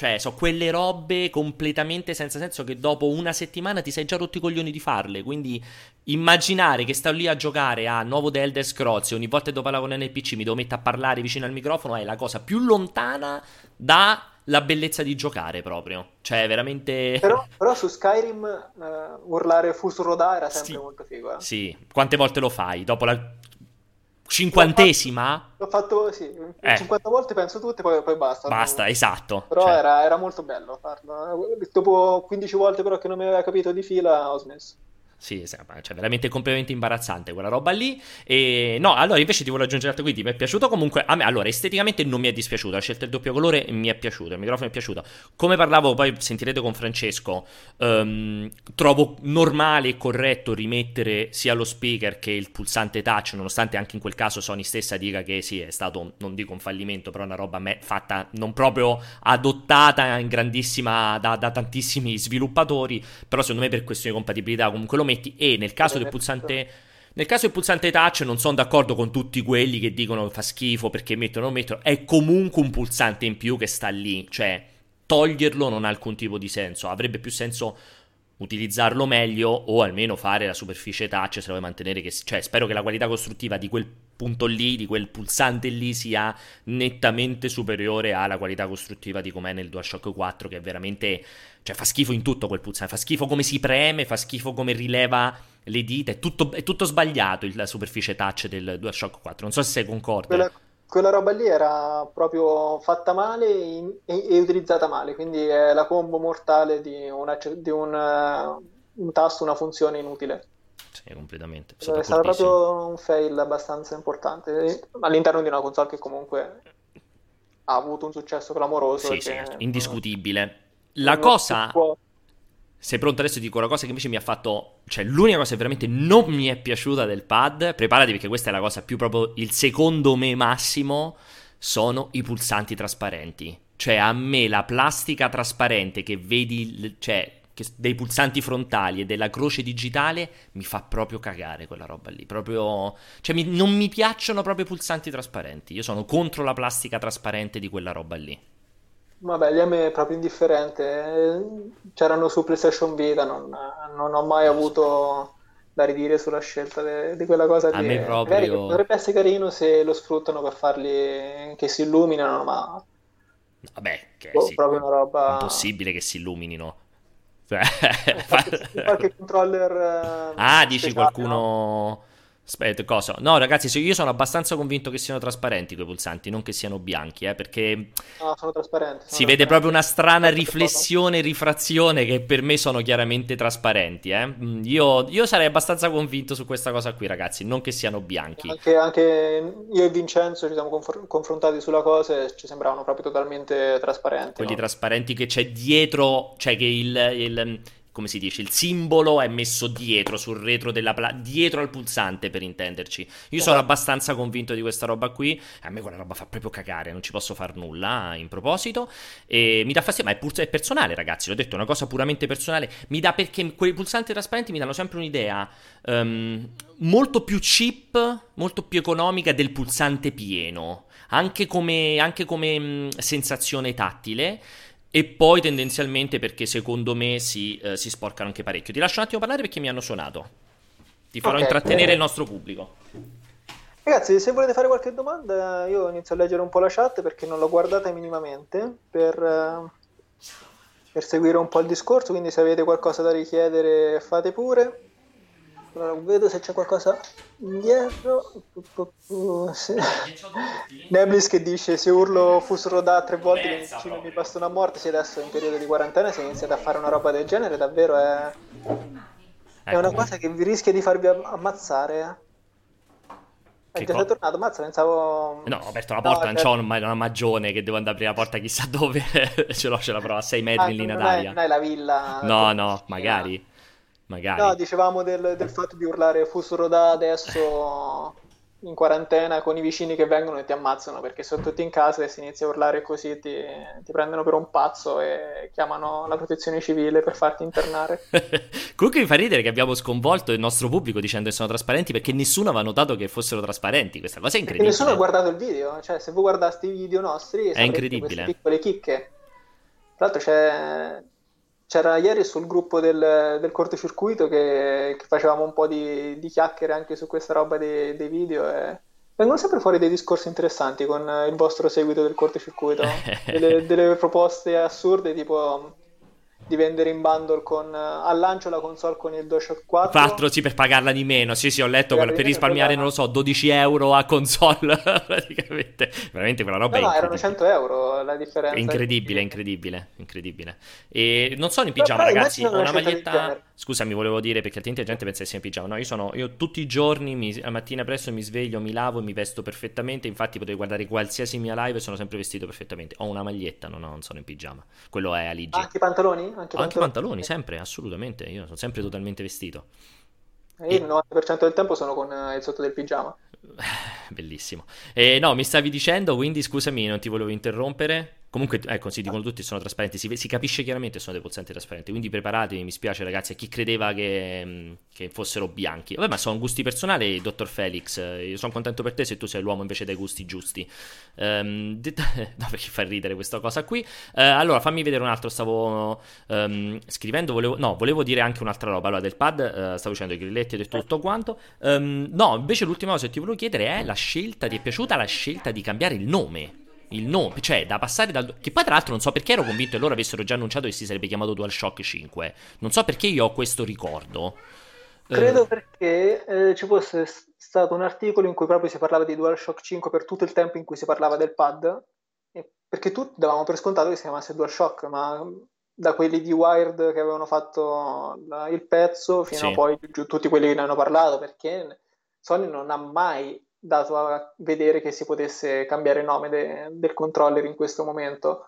cioè, so quelle robe completamente senza senso che dopo una settimana ti sei già rotti i coglioni di farle. Quindi immaginare che sto lì a giocare a nuovo The Elder Scrolls e ogni volta che devo parlare con NPC mi devo mettere a parlare vicino al microfono è la cosa più lontana dalla bellezza di giocare proprio. Cioè, veramente... Però, però su Skyrim uh, urlare Fusuroda era sempre sì, molto figo. Eh? Sì, quante volte lo fai? Dopo la cinquantesima? L'ho fatto, sì, eh. 50 volte penso tutte, poi, poi basta. Basta, no? esatto. Però cioè... era, era, molto bello farlo. Dopo 15 volte però che non mi aveva capito di fila ho smesso. Sì, cioè veramente completamente imbarazzante quella roba lì. E no, allora invece ti voglio aggiungere altro quindi mi è piaciuto comunque. A me, allora, esteticamente non mi è dispiaciuto. La scelta del doppio colore mi è piaciuta. Il microfono mi è piaciuto. Come parlavo, poi sentirete con Francesco. Um, trovo normale e corretto rimettere sia lo speaker che il pulsante touch, nonostante anche in quel caso Sony stessa dica che sì, è stato, non dico un fallimento, però una roba me- fatta non proprio adottata in grandissima da, da tantissimi sviluppatori. Però secondo me per questione di compatibilità comunque lo metti e nel caso del pulsante nel caso del pulsante touch non sono d'accordo con tutti quelli che dicono fa schifo perché mettono o non mettono, è comunque un pulsante in più che sta lì, cioè toglierlo non ha alcun tipo di senso, avrebbe più senso utilizzarlo meglio o almeno fare la superficie touch se la vuoi mantenere che, cioè spero che la qualità costruttiva di quel punto lì, di quel pulsante lì sia nettamente superiore alla qualità costruttiva di com'è nel DualShock 4 che è veramente cioè fa schifo in tutto quel pulsante, fa schifo come si preme, fa schifo come rileva le dita, è tutto, è tutto sbagliato la superficie touch del DualShock 4, non so se sei concorde. Quella, quella roba lì era proprio fatta male e, e, utilizzata male, quindi è la combo mortale di, una, di un, un tasto, una funzione inutile. Sì, completamente. È stato, stato proprio un fail abbastanza importante all'interno di una console che comunque ha avuto un successo clamoroso. Sì, sì, indiscutibile. La cosa... Sei pronto adesso? Ti dico una cosa che invece mi ha fatto. Cioè, l'unica cosa che veramente non mi è piaciuta del pad. Preparati perché questa è la cosa più proprio. Il secondo me massimo. Sono i pulsanti trasparenti. Cioè, a me la plastica trasparente che vedi. Cioè, dei pulsanti frontali e della croce digitale mi fa proprio cagare quella roba lì. Proprio. Cioè, mi, non mi piacciono proprio i pulsanti trasparenti. Io sono contro la plastica trasparente di quella roba lì. Vabbè, lì a me è proprio indifferente. C'erano su PlayStation Vita, non, non ho mai avuto da ridire sulla scelta di quella cosa. A me proprio... Dovrebbe essere carino se lo sfruttano per farli che si illuminano, ma... Vabbè, che oh, sì, proprio una roba... impossibile che si illuminino. Cioè... qualche, qualche controller... Ah, dici speciale, qualcuno... No? Aspetta, cosa? No, ragazzi, io sono abbastanza convinto che siano trasparenti quei pulsanti, non che siano bianchi, eh, perché no, sono trasparenti. Sono si trasparenti. vede proprio una strana riflessione rifrazione che per me sono chiaramente trasparenti. Eh. Mm, io, io, sarei abbastanza convinto su questa cosa qui, ragazzi, non che siano bianchi. Anche, anche io e Vincenzo ci siamo conf- confrontati sulla cosa e ci sembravano proprio totalmente trasparenti. Quelli no? trasparenti che c'è dietro, cioè che il, il come si dice, il simbolo è messo dietro, sul retro della pla- dietro al pulsante per intenderci. Io sono abbastanza convinto di questa roba qui, a me quella roba fa proprio cagare, non ci posso far nulla in proposito, e mi dà fastidio, ma è, pur- è personale ragazzi, l'ho detto, è una cosa puramente personale, mi dà perché quei pulsanti trasparenti mi danno sempre un'idea um, molto più cheap, molto più economica del pulsante pieno, anche come, anche come mh, sensazione tattile. E poi tendenzialmente perché secondo me si, eh, si, sporcano anche parecchio. Ti lascio un attimo parlare perché mi hanno suonato. Ti farò okay. intrattenere il nostro pubblico. Ragazzi, se volete fare qualche domanda, io inizio a leggere un po' la chat perché non l'ho guardata minimamente per, eh, per seguire un po' il discorso. Quindi se avete qualcosa da richiedere, fate pure. Allora, vedo se c'è qualcosa indietro. Neblis che dice: Se urlo Fusroda tre volte che vicino mi bastano a morte. Se adesso in periodo di quarantena, se iniziate a fare una roba del genere, davvero è. È una ecco. cosa che vi rischia di farvi ammazzare. È già co- tornato, mazza, pensavo... No, ho aperto la porta, no, non c'ho una, una magione che devo andare a aprire la porta chissà dove. ce l'ho, ce l'avrò a 6 metri ah, in linea d'aria. Non è la villa... No, no, magari. Magari. No, dicevamo del, del fatto di urlare Fusuro da adesso in quarantena con i vicini che vengono e ti ammazzano perché sono tutti in casa e si inizia a urlare così ti, ti prendono per un pazzo e chiamano la protezione civile per farti internare. Comunque mi fa ridere che abbiamo sconvolto il nostro pubblico dicendo che sono trasparenti perché nessuno aveva notato che fossero trasparenti. Questa cosa è incredibile. Perché nessuno ha guardato il video, cioè se voi guardaste i video nostri è incredibile. piccole chicche. Tra l'altro c'è c'era ieri sul gruppo del, del cortocircuito che, che, facevamo un po' di, di, chiacchiere anche su questa roba dei, dei video e vengono sempre fuori dei discorsi interessanti con il vostro seguito del cortocircuito, delle, delle proposte assurde tipo di vendere in bundle con al lancio la console con il DualShock 4 4 sì per pagarla di meno. Sì sì ho letto per, per risparmiare non lo so 12 euro a console praticamente. Veramente quella roba no, no erano 100 euro la differenza. Incredibile incredibile incredibile. E non sono in pigiama però, ragazzi ho una maglietta scusami volevo dire perché altrimenti la gente pensa che sia in pigiama. No io sono io tutti i giorni mi, la mattina presto mi sveglio mi lavo e mi vesto perfettamente. Infatti potete guardare qualsiasi mia live sono sempre vestito perfettamente. Ho una maglietta no, no non sono in pigiama. Quello è Aligi anche i pantaloni? Anche, anche pantaloni, sempre, assolutamente. Io sono sempre totalmente vestito. Io il 90% del tempo sono con eh, il sotto del pigiama. Bellissimo. E no, mi stavi dicendo, quindi scusami, non ti volevo interrompere. Comunque, ecco, sì, dicono tutti sono trasparenti, si, si, capisce chiaramente che sono dei pulsanti trasparenti, quindi preparatevi, mi spiace ragazzi, a chi credeva che, mm, che fossero bianchi. Vabbè, ma sono gusti personali, dottor Felix, io sono contento per te se tu sei l'uomo invece dei gusti giusti. Um, det- no, perché fa ridere questa cosa qui. Uh, allora, fammi vedere un altro, stavo um, scrivendo, volevo, no, volevo dire anche un'altra roba, allora del pad, uh, stavo dicendo i grilletti e tutto quanto. Um, no, invece l'ultima cosa che ti volevo chiedere è la scelta, ti è piaciuta la scelta di cambiare il nome? Il nome, cioè da passare dal... Che poi tra l'altro non so perché ero convinto che loro avessero già annunciato che si sarebbe chiamato DualShock 5. Non so perché io ho questo ricordo. Credo eh... perché eh, ci fosse stato un articolo in cui proprio si parlava di DualShock 5 per tutto il tempo in cui si parlava del pad, perché tutti davamo per scontato che si chiamasse DualShock, ma da quelli di Wired che avevano fatto il pezzo fino sì. a poi giù, tutti quelli che ne hanno parlato, perché Sony non ha mai dato a vedere che si potesse cambiare nome de- del controller in questo momento.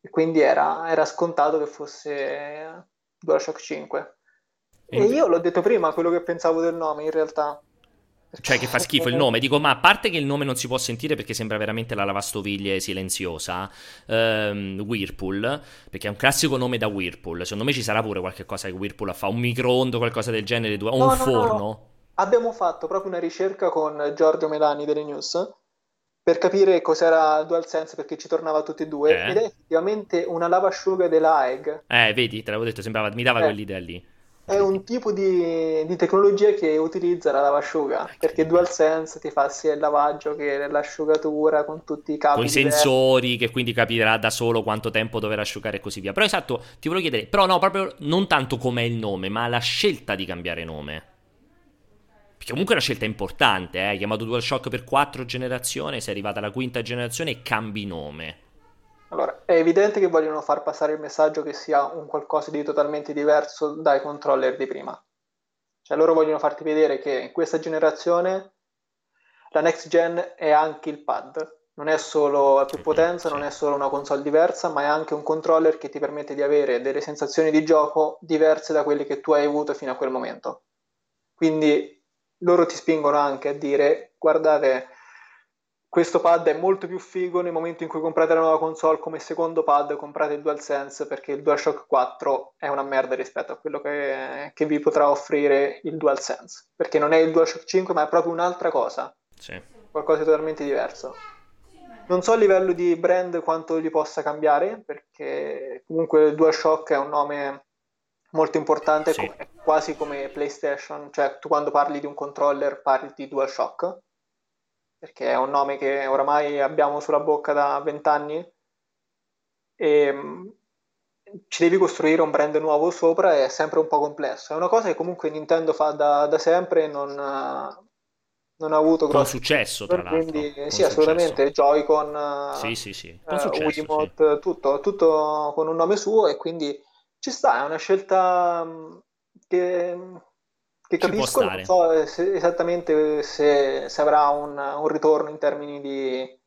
E quindi era, era scontato che fosse DualShock 5. E io l'ho detto prima quello che pensavo del nome, in realtà. Cioè che fa schifo il nome, dico ma a parte che il nome non si può sentire perché sembra veramente la lavastoviglie silenziosa, um, Whirlpool, perché è un classico nome da Whirlpool, secondo me ci sarà pure qualche cosa che Whirlpool fa, un microonde, qualcosa del genere, o un no, forno. No abbiamo fatto proprio una ricerca con Giorgio Melani delle News per capire cos'era DualSense perché ci tornava tutti e due eh. ed è effettivamente una lavasciuga della AEG. Eh, vedi, te l'avevo detto, sembrava, mi dava eh. quell'idea lì. È un tipo di, di, tecnologia che utilizza la lavasciuga perché DualSense ti fa sia il lavaggio che l'asciugatura con tutti i capi. Con i sensori che quindi capirà da solo quanto tempo dover asciugare e così via. Però esatto, ti volevo chiedere, però no, proprio non tanto com'è il nome, ma la scelta di cambiare nome. Perché comunque è una scelta importante, eh? chiamato DualShock per quattro generazioni, sei arrivata alla quinta generazione e cambi nome. Allora, è evidente che vogliono far passare il messaggio che sia un qualcosa di totalmente diverso dai controller di prima. Cioè loro vogliono farti vedere che in questa generazione la next gen è anche il pad. Non è solo più potenza, non è solo una console diversa, ma è anche un controller che ti permette di avere delle sensazioni di gioco diverse da quelle che tu hai avuto fino a quel momento. Quindi loro ti spingono anche a dire guardate questo pad è molto più figo nel momento in cui comprate la nuova console come secondo pad comprate il DualSense perché il DualShock 4 è una merda rispetto a quello che, che vi potrà offrire il DualSense. Perché non è il DualShock 5 ma è proprio un'altra cosa. Sì. qualcosa di totalmente diverso. Non so a livello di brand quanto gli possa cambiare perché comunque il DualShock è un nome molto importante, sì. è quasi come PlayStation, cioè tu quando parli di un controller parli di DualShock, perché è un nome che oramai abbiamo sulla bocca da vent'anni e mm, ci devi costruire un brand nuovo sopra è sempre un po' complesso. È una cosa che comunque Nintendo fa da, da sempre e non, non, ha avuto Con successo, tra l'altro. Quindi, sì, successo. assolutamente. Joy-Con, sì, sì, sì. Con uh, Wiimote, sì. tutto, tutto con un nome suo e quindi ci sta, è una scelta mm, che, che capisco, non so se, esattamente se, se avrà un, un, ritorno in termini di,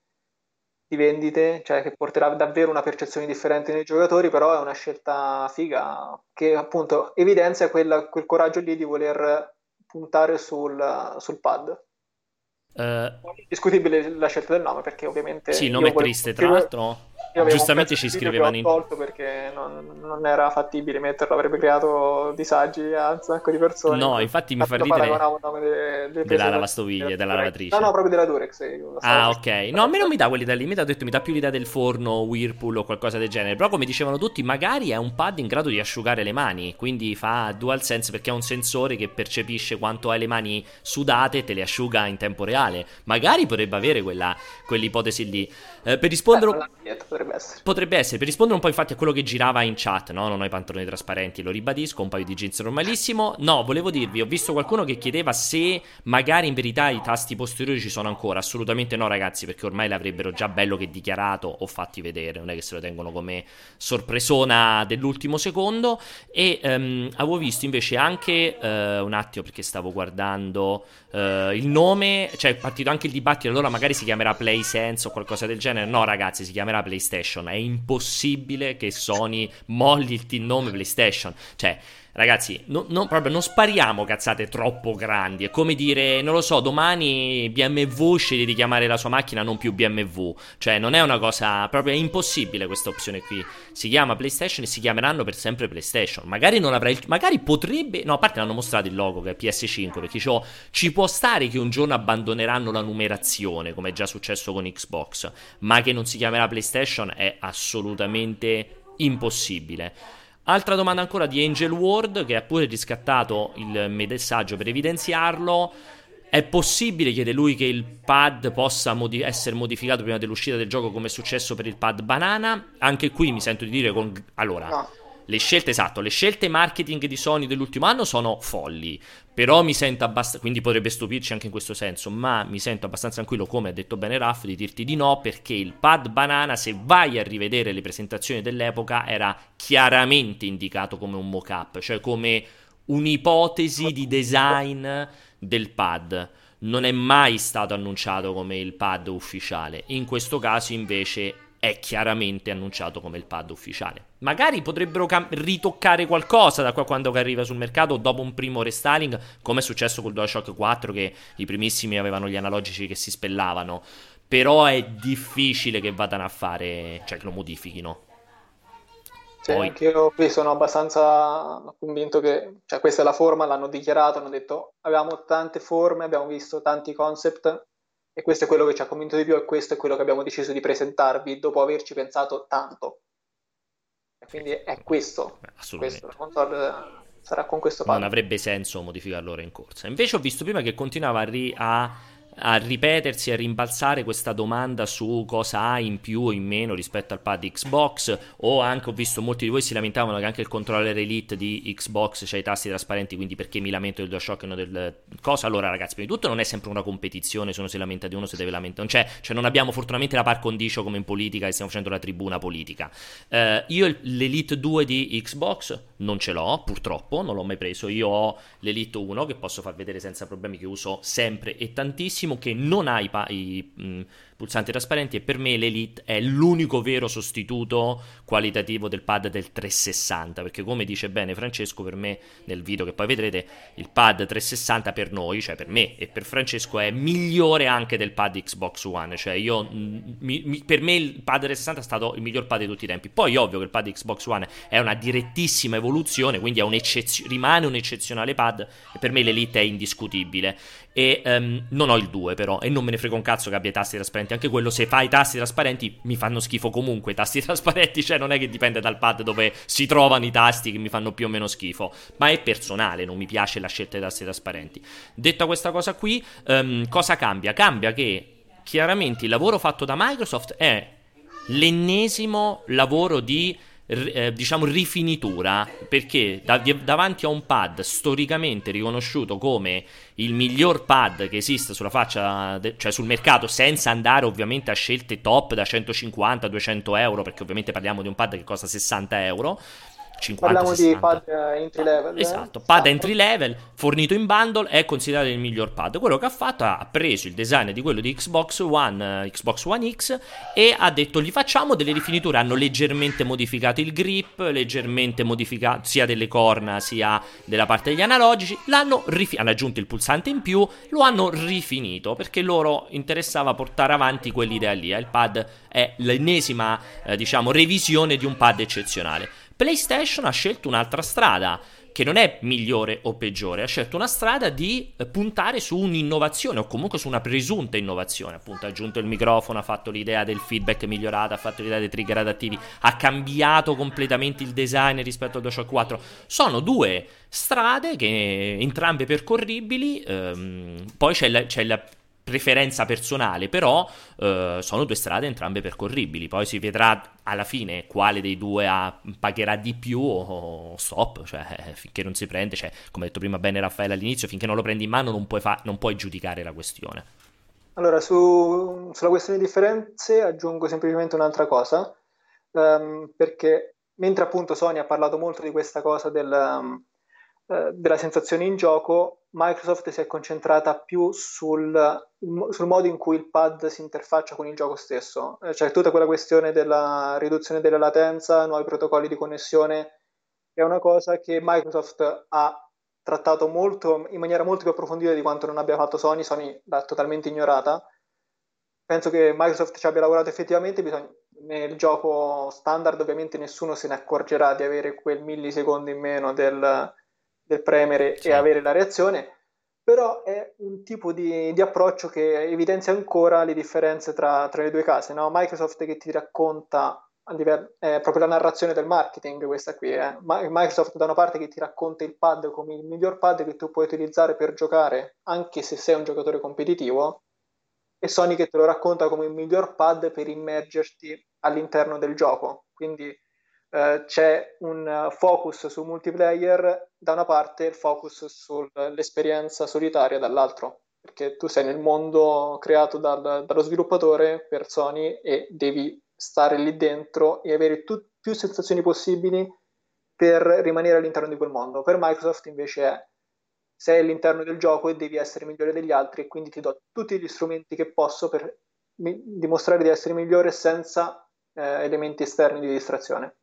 di, vendite, cioè che porterà davvero una percezione differente nei giocatori, però è una scelta figa che appunto evidenzia quella, quel coraggio lì di voler puntare sul, sul pad. Uh, discutibile la scelta del nome perché ovviamente... Sì, il nome è triste, tra l'altro Giustamente ci scrivevano in... tolto perché non, non, era fattibile metterlo, avrebbe creato disagi a un sacco di persone. No, infatti mi fa ridere de, de della lavastoviglie, della lavatrice. No, no, proprio della Durex. Ah, ok. No, a me non mi dà quell'idea lì, mi ha detto mi dà più l'idea del forno Whirlpool o qualcosa del genere. Però come dicevano tutti, magari è un pad in grado di asciugare le mani, quindi fa dual sense perché ha un sensore che percepisce quanto hai le mani sudate e te le asciuga in tempo reale. Magari potrebbe avere quella, quell'ipotesi lì. Eh, per rispondere... Eh, potrebbe essere. Potrebbe essere, per rispondere un po' infatti a quello che girava in chat, no? Non ho i pantaloni trasparenti, lo ribadisco, un paio di jeans normalissimo. No, volevo dirvi, ho visto qualcuno che chiedeva se magari in verità i tasti posteriori ci sono ancora. Assolutamente no, ragazzi, perché ormai l'avrebbero già bello che dichiarato o fatti vedere, non è che se lo tengono come sorpresona dell'ultimo secondo. E um, avevo visto invece anche, uh, un attimo perché stavo guardando uh, il nome, cioè è partito anche il dibattito, allora magari si chiamerà PlaySense o qualcosa del genere. No, ragazzi, si chiamerà PlayStation. È impossibile che Sony molli il nome PlayStation. Cioè, Ragazzi, no, no, proprio non spariamo cazzate troppo grandi. È come dire, non lo so, domani BMW sceglie di chiamare la sua macchina non più BMW. Cioè, non è una cosa proprio è impossibile questa opzione qui. Si chiama PlayStation e si chiameranno per sempre PlayStation. Magari non avrà il. Magari potrebbe. No, a parte l'hanno mostrato il logo che è PS5. Perché ciò, ci può stare che un giorno abbandoneranno la numerazione, come è già successo con Xbox. Ma che non si chiamerà PlayStation è assolutamente impossibile. Altra domanda ancora di Angel Ward che ha pure riscattato il messaggio per evidenziarlo. È possibile, chiede lui, che il pad possa modi- essere modificato prima dell'uscita del gioco come è successo per il pad banana? Anche qui mi sento di dire con... Allora, no. Le scelte, esatto, le scelte marketing di Sony dell'ultimo anno sono folli, però mi sento abbastanza, quindi potrebbe stupirci anche in questo senso, ma mi sento abbastanza tranquillo, come ha detto bene Raff, di dirti di no, perché il pad banana, se vai a rivedere le presentazioni dell'epoca, era chiaramente indicato come un mock-up, cioè come un'ipotesi di design del pad. Non è mai stato annunciato come il pad ufficiale. In questo caso, invece, è chiaramente annunciato come il pad ufficiale. Magari potrebbero cam- ritoccare qualcosa da qua quando arriva sul mercato dopo un primo restyling, come è successo col DualShock 4 che i primissimi avevano gli analogici che si spellavano. Però è difficile che vadano a fare, cioè che lo modifichino. Sì, Poi... anche io qui sono abbastanza convinto che cioè, questa è la forma, l'hanno dichiarato, hanno detto abbiamo tante forme, abbiamo visto tanti concept, e questo è quello che ci ha convinto di più e questo è quello che abbiamo deciso di presentarvi dopo averci pensato tanto. E quindi è questo. Assolutamente. Questo, console sarà con questo padre. Non avrebbe senso modificarlo ora in corsa. Invece ho visto prima che continuava a, ri- a a ripetersi e a rimbalzare questa domanda su cosa ha in più o in meno rispetto al pad Xbox o anche ho visto molti di voi si lamentavano che anche il controller Elite di Xbox c'ha i tasti trasparenti quindi perché mi lamento del DualShock e non del cosa? Allora ragazzi prima di tutto non è sempre una competizione se uno si lamenta di uno si deve lamentare non c'è cioè non abbiamo fortunatamente la par condicio come in politica e stiamo facendo la tribuna politica. Uh, io l'Elite 2 di Xbox non ce l'ho purtroppo non l'ho mai preso. Io ho l'Elite 1 che posso far vedere senza problemi che uso sempre e tantissimo che non ha i, pa- i mh, pulsanti trasparenti e per me l'Elite è l'unico vero sostituto qualitativo del pad del 360 perché come dice bene Francesco per me nel video che poi vedrete il pad 360 per noi cioè per me e per Francesco è migliore anche del pad Xbox One cioè io mi, mi, per me il pad 360 è stato il miglior pad di tutti i tempi. Poi ovvio che il pad Xbox One è una direttissima evoluzione quindi un rimane un eccezionale pad e per me l'Elite è indiscutibile. E um, non ho il 2 però e non me ne frega un cazzo che abbia i tasti trasparenti anche quello se fai i tasti trasparenti mi fanno schifo comunque. I tasti trasparenti cioè non è che dipende dal pad dove si trovano i tasti che mi fanno più o meno schifo. Ma è personale non mi piace la scelta dei tasti trasparenti. Detta questa cosa qui um, cosa cambia? cambia che chiaramente il lavoro fatto da Microsoft è l'ennesimo lavoro di eh, diciamo rifinitura perché da, davanti a un pad storicamente riconosciuto come il miglior pad che esiste sulla faccia, de- cioè sul mercato, senza andare ovviamente a scelte top da 150-200 euro, perché ovviamente parliamo di un pad che costa 60 euro 50 Parliamo 60. di pad entry level. Eh? Esatto, pad esatto. entry level fornito in bundle è considerato il miglior pad. Quello che ha fatto ha preso il design di quello di Xbox One, uh, Xbox One X e ha detto gli facciamo delle rifiniture, hanno leggermente modificato il grip, leggermente modificato sia delle corna sia della parte degli analogici, l'hanno rifi- hanno aggiunto il pulsante in più, lo hanno rifinito perché loro interessava portare avanti quell'idea lì. Eh. Il pad è l'ennesima, eh, diciamo, revisione di un pad eccezionale. PlayStation ha scelto un'altra strada che non è migliore o peggiore, ha scelto una strada di eh, puntare su un'innovazione o comunque su una presunta innovazione. Appunto, ha aggiunto il microfono, ha fatto l'idea del feedback migliorato, ha fatto l'idea dei trigger adattivi, ha cambiato completamente il design rispetto al DualShock 4. Sono due strade che entrambe percorribili. Ehm, poi c'è la, c'è la preferenza personale, però eh, sono due strade entrambe percorribili. Poi si vedrà alla fine quale dei due ha, pagherà di più o, o stop, cioè finché non si prende, cioè, come ha detto prima bene Raffaele all'inizio, finché non lo prendi in mano non puoi, fa- non puoi giudicare la questione. Allora, su, sulla questione di differenze aggiungo semplicemente un'altra cosa, um, perché mentre appunto Sony ha parlato molto di questa cosa del, um, uh, della sensazione in gioco, Microsoft si è concentrata più sul, sul, modo in cui il pad si interfaccia con il gioco stesso, eh, cioè tutta quella questione della riduzione della latenza, nuovi protocolli di connessione, è una cosa che Microsoft ha trattato molto, in maniera molto più approfondita di quanto non abbia fatto Sony, Sony l'ha totalmente ignorata. Penso che Microsoft ci abbia lavorato effettivamente, bisogna, nel gioco standard ovviamente nessuno se ne accorgerà di avere quel millisecondo in meno del, del premere sì. e avere la reazione, però è un tipo di, di, approccio che evidenzia ancora le differenze tra, tra le due case. No? Microsoft che ti racconta a livello, eh, proprio la narrazione del marketing, questa qui. Eh. Microsoft da una parte che ti racconta il pad come il miglior pad che tu puoi utilizzare per giocare, anche se sei un giocatore competitivo, e Sony che te lo racconta come il miglior pad per immergerti all'interno del gioco. Quindi eh, c'è un focus sul multiplayer da una parte il focus sull'esperienza solitaria dall'altro, perché tu sei nel mondo creato dal, dallo sviluppatore per Sony e devi stare lì dentro e avere tu, più sensazioni possibili per rimanere all'interno di quel mondo. Per Microsoft invece è sei all'interno del gioco e devi essere migliore degli altri e quindi ti do tutti gli strumenti che posso per mi- dimostrare di essere migliore senza eh, elementi esterni di distrazione.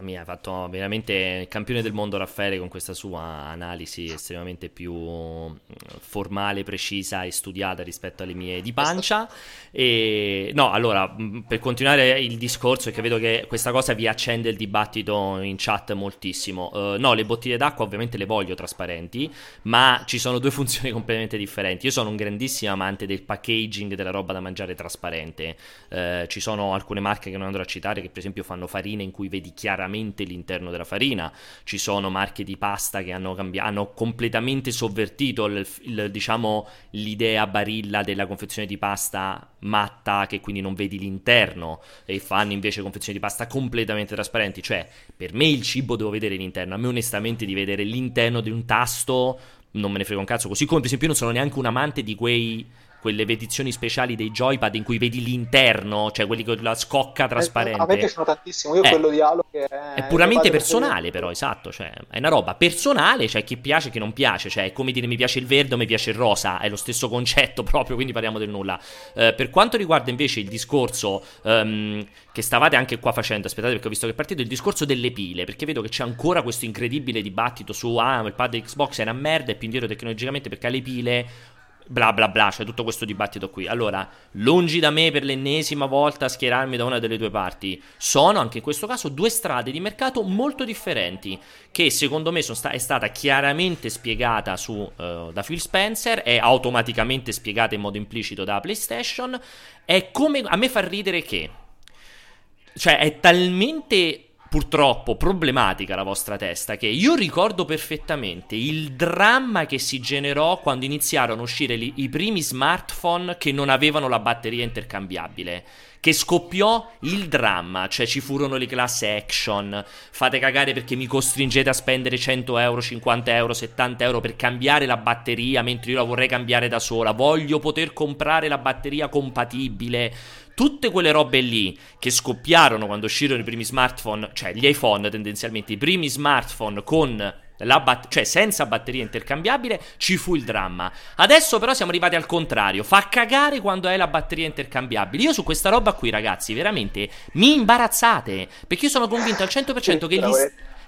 Mi ha fatto veramente campione del mondo Raffaele con questa sua analisi estremamente più mm, formale, precisa e studiata rispetto alle mie di pancia. E no, allora, mm, per continuare il discorso, che vedo che questa cosa vi accende il dibattito in chat moltissimo. Uh, no, le bottiglie d'acqua ovviamente le voglio trasparenti, ma ci sono due funzioni completamente differenti. Io sono un grandissimo amante del packaging della roba da mangiare trasparente. Uh, ci sono alcune marche che non andrò a citare che per esempio fanno farine in cui vedi chiaramente chiaramente l'interno della farina, ci sono marche di pasta che hanno, cambi- hanno completamente sovvertito il, il, diciamo, l'idea barilla della confezione di pasta matta che quindi non vedi l'interno e fanno invece confezioni di pasta completamente trasparenti, cioè per me il cibo devo vedere l'interno, a me onestamente di vedere l'interno di un tasto non me ne frega un cazzo, così come per esempio io non sono neanche un amante di quei quelle edizioni speciali dei joypad in cui vedi l'interno, cioè quelli con la scocca trasparente. a me piacciono tantissimo, io eh, quello di Halo che è... È puramente personale però, esatto, cioè è una roba personale, cioè chi piace e chi non piace, cioè è come dire mi piace il verde o mi piace il rosa, è lo stesso concetto proprio, quindi parliamo del nulla. Eh, per quanto riguarda invece il discorso um, che stavate anche qua facendo, aspettate perché ho visto che è partito il discorso delle pile, perché vedo che c'è ancora questo incredibile dibattito su ah, il pad Xbox è una merda, è più indietro tecnologicamente perché ha le pile bla bla bla, c'è tutto questo dibattito qui. Allora, lungi da me per l'ennesima volta schierarmi da una delle due parti. Sono anche in questo caso due strade di mercato molto differenti, che secondo me sta- è stata chiaramente spiegata su, uh, da Phil Spencer, è automaticamente spiegata in modo implicito da PlayStation. È come a me fa ridere che, cioè, è talmente purtroppo problematica la vostra testa che io ricordo perfettamente il dramma che si generò quando iniziarono a uscire li, i primi smartphone che non avevano la batteria intercambiabile che scoppiò il dramma, cioè ci furono le classe action, fate cagare perché mi costringete a spendere 100 euro, 50 euro, 70 euro per cambiare la batteria mentre io la vorrei cambiare da sola, voglio poter comprare la batteria compatibile, tutte quelle robe lì che scoppiarono quando uscirono i primi smartphone, cioè gli iPhone tendenzialmente, i primi smartphone con Bat- cioè senza batteria intercambiabile ci fu il dramma. Adesso però siamo arrivati al contrario. Fa cagare quando hai la batteria intercambiabile. Io su questa roba qui, ragazzi, veramente mi imbarazzate. Perché io sono convinto al 100% che gli,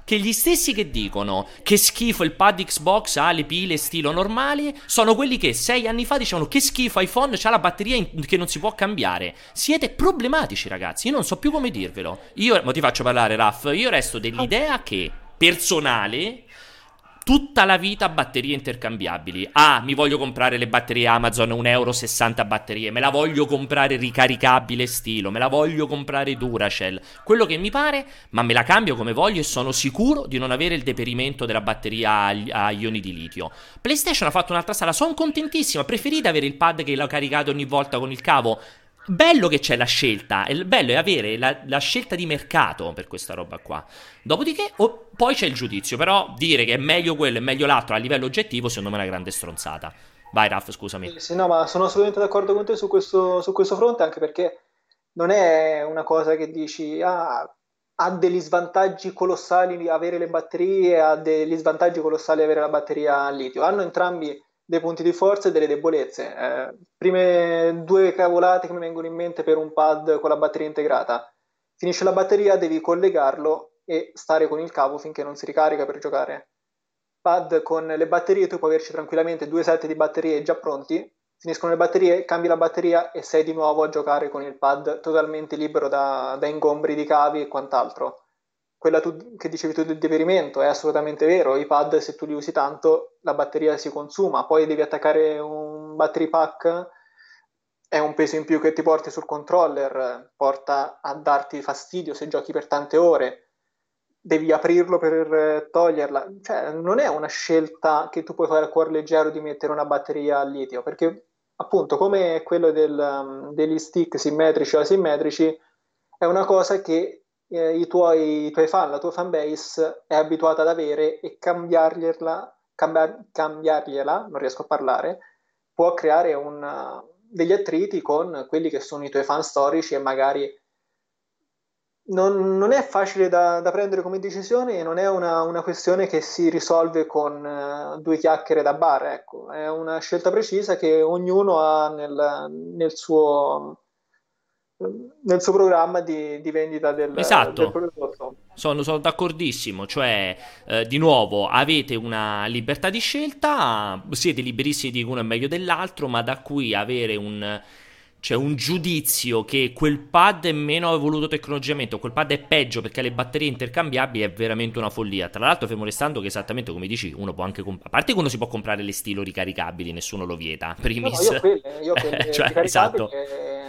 che gli stessi che dicono che schifo il pad Xbox ha le pile stilo normali sono quelli che sei anni fa dicevano che schifo iPhone c'ha la batteria in- che non si può cambiare. Siete problematici, ragazzi. Io non so più come dirvelo. Io, ma ti faccio parlare, Raff. Io resto dell'idea che personale tutta la vita batterie intercambiabili. Ah, mi voglio comprare le batterie Amazon, 1,60 euro batterie, me la voglio comprare ricaricabile stilo, me la voglio comprare Duracell, quello che mi pare, ma me la cambio come voglio e sono sicuro di non avere il deperimento della batteria a, ioni di litio. PlayStation ha fatto un'altra sala, sono contentissima, preferite avere il pad che l'ho caricato ogni volta con il cavo? Bello che c'è la scelta, il bello è avere la, la, scelta di mercato per questa roba qua. Dopodiché, oh, poi c'è il giudizio, però dire che è meglio quello e meglio l'altro a livello oggettivo, secondo me è una grande stronzata. Vai, Raff, scusami. Sì, sì, no, ma sono assolutamente d'accordo con te su questo, su questo fronte, anche perché non è una cosa che dici, ah, ha degli svantaggi colossali avere le batterie, ha degli svantaggi colossali avere la batteria a litio. Hanno entrambi dei punti di forza e delle debolezze. Eh, prime due cavolate che mi vengono in mente per un pad con la batteria integrata. Finisce la batteria, devi collegarlo e stare con il cavo finché non si ricarica per giocare. Pad con le batterie, tu puoi averci tranquillamente due set di batterie già pronti, finiscono le batterie, cambi la batteria e sei di nuovo a giocare con il pad totalmente libero da, da ingombri di cavi e quant'altro quella tu, che dicevi tu del deperimento è assolutamente vero, i pad se tu li usi tanto la batteria si consuma, poi devi attaccare un battery pack, è un peso in più che ti porti sul controller, porta a darti fastidio se giochi per tante ore, devi aprirlo per toglierla, cioè non è una scelta che tu puoi fare a cuore leggero di mettere una batteria a litio, perché appunto come quello del, degli stick simmetrici o asimmetrici è una cosa che eh, i, tuoi, i, tuoi, fan, la tua fanbase è abituata ad avere e cambiargliela, cambiar, cambiargliela, non riesco a parlare, può creare un, degli attriti con quelli che sono i tuoi fan storici e magari non, non è facile da, da, prendere come decisione e non è una, una questione che si risolve con uh, due chiacchiere da bar, ecco. è una scelta precisa che ognuno ha nel, nel suo nel suo programma di, di vendita del, esatto. del prodotto. Sono, sono, d'accordissimo, cioè eh, di nuovo avete una libertà di scelta, siete liberissimi di uno è meglio dell'altro, ma da qui avere un, c'è un giudizio che quel pad è meno evoluto tecnologicamente o quel pad è peggio perché ha le batterie intercambiabili è veramente una follia. Tra l'altro, fermo restando che esattamente come dici, uno può anche comprare. A parte che uno si può comprare le stilo ricaricabili, nessuno lo vieta. Primis. No, io quelle, io quelle cioè, esatto.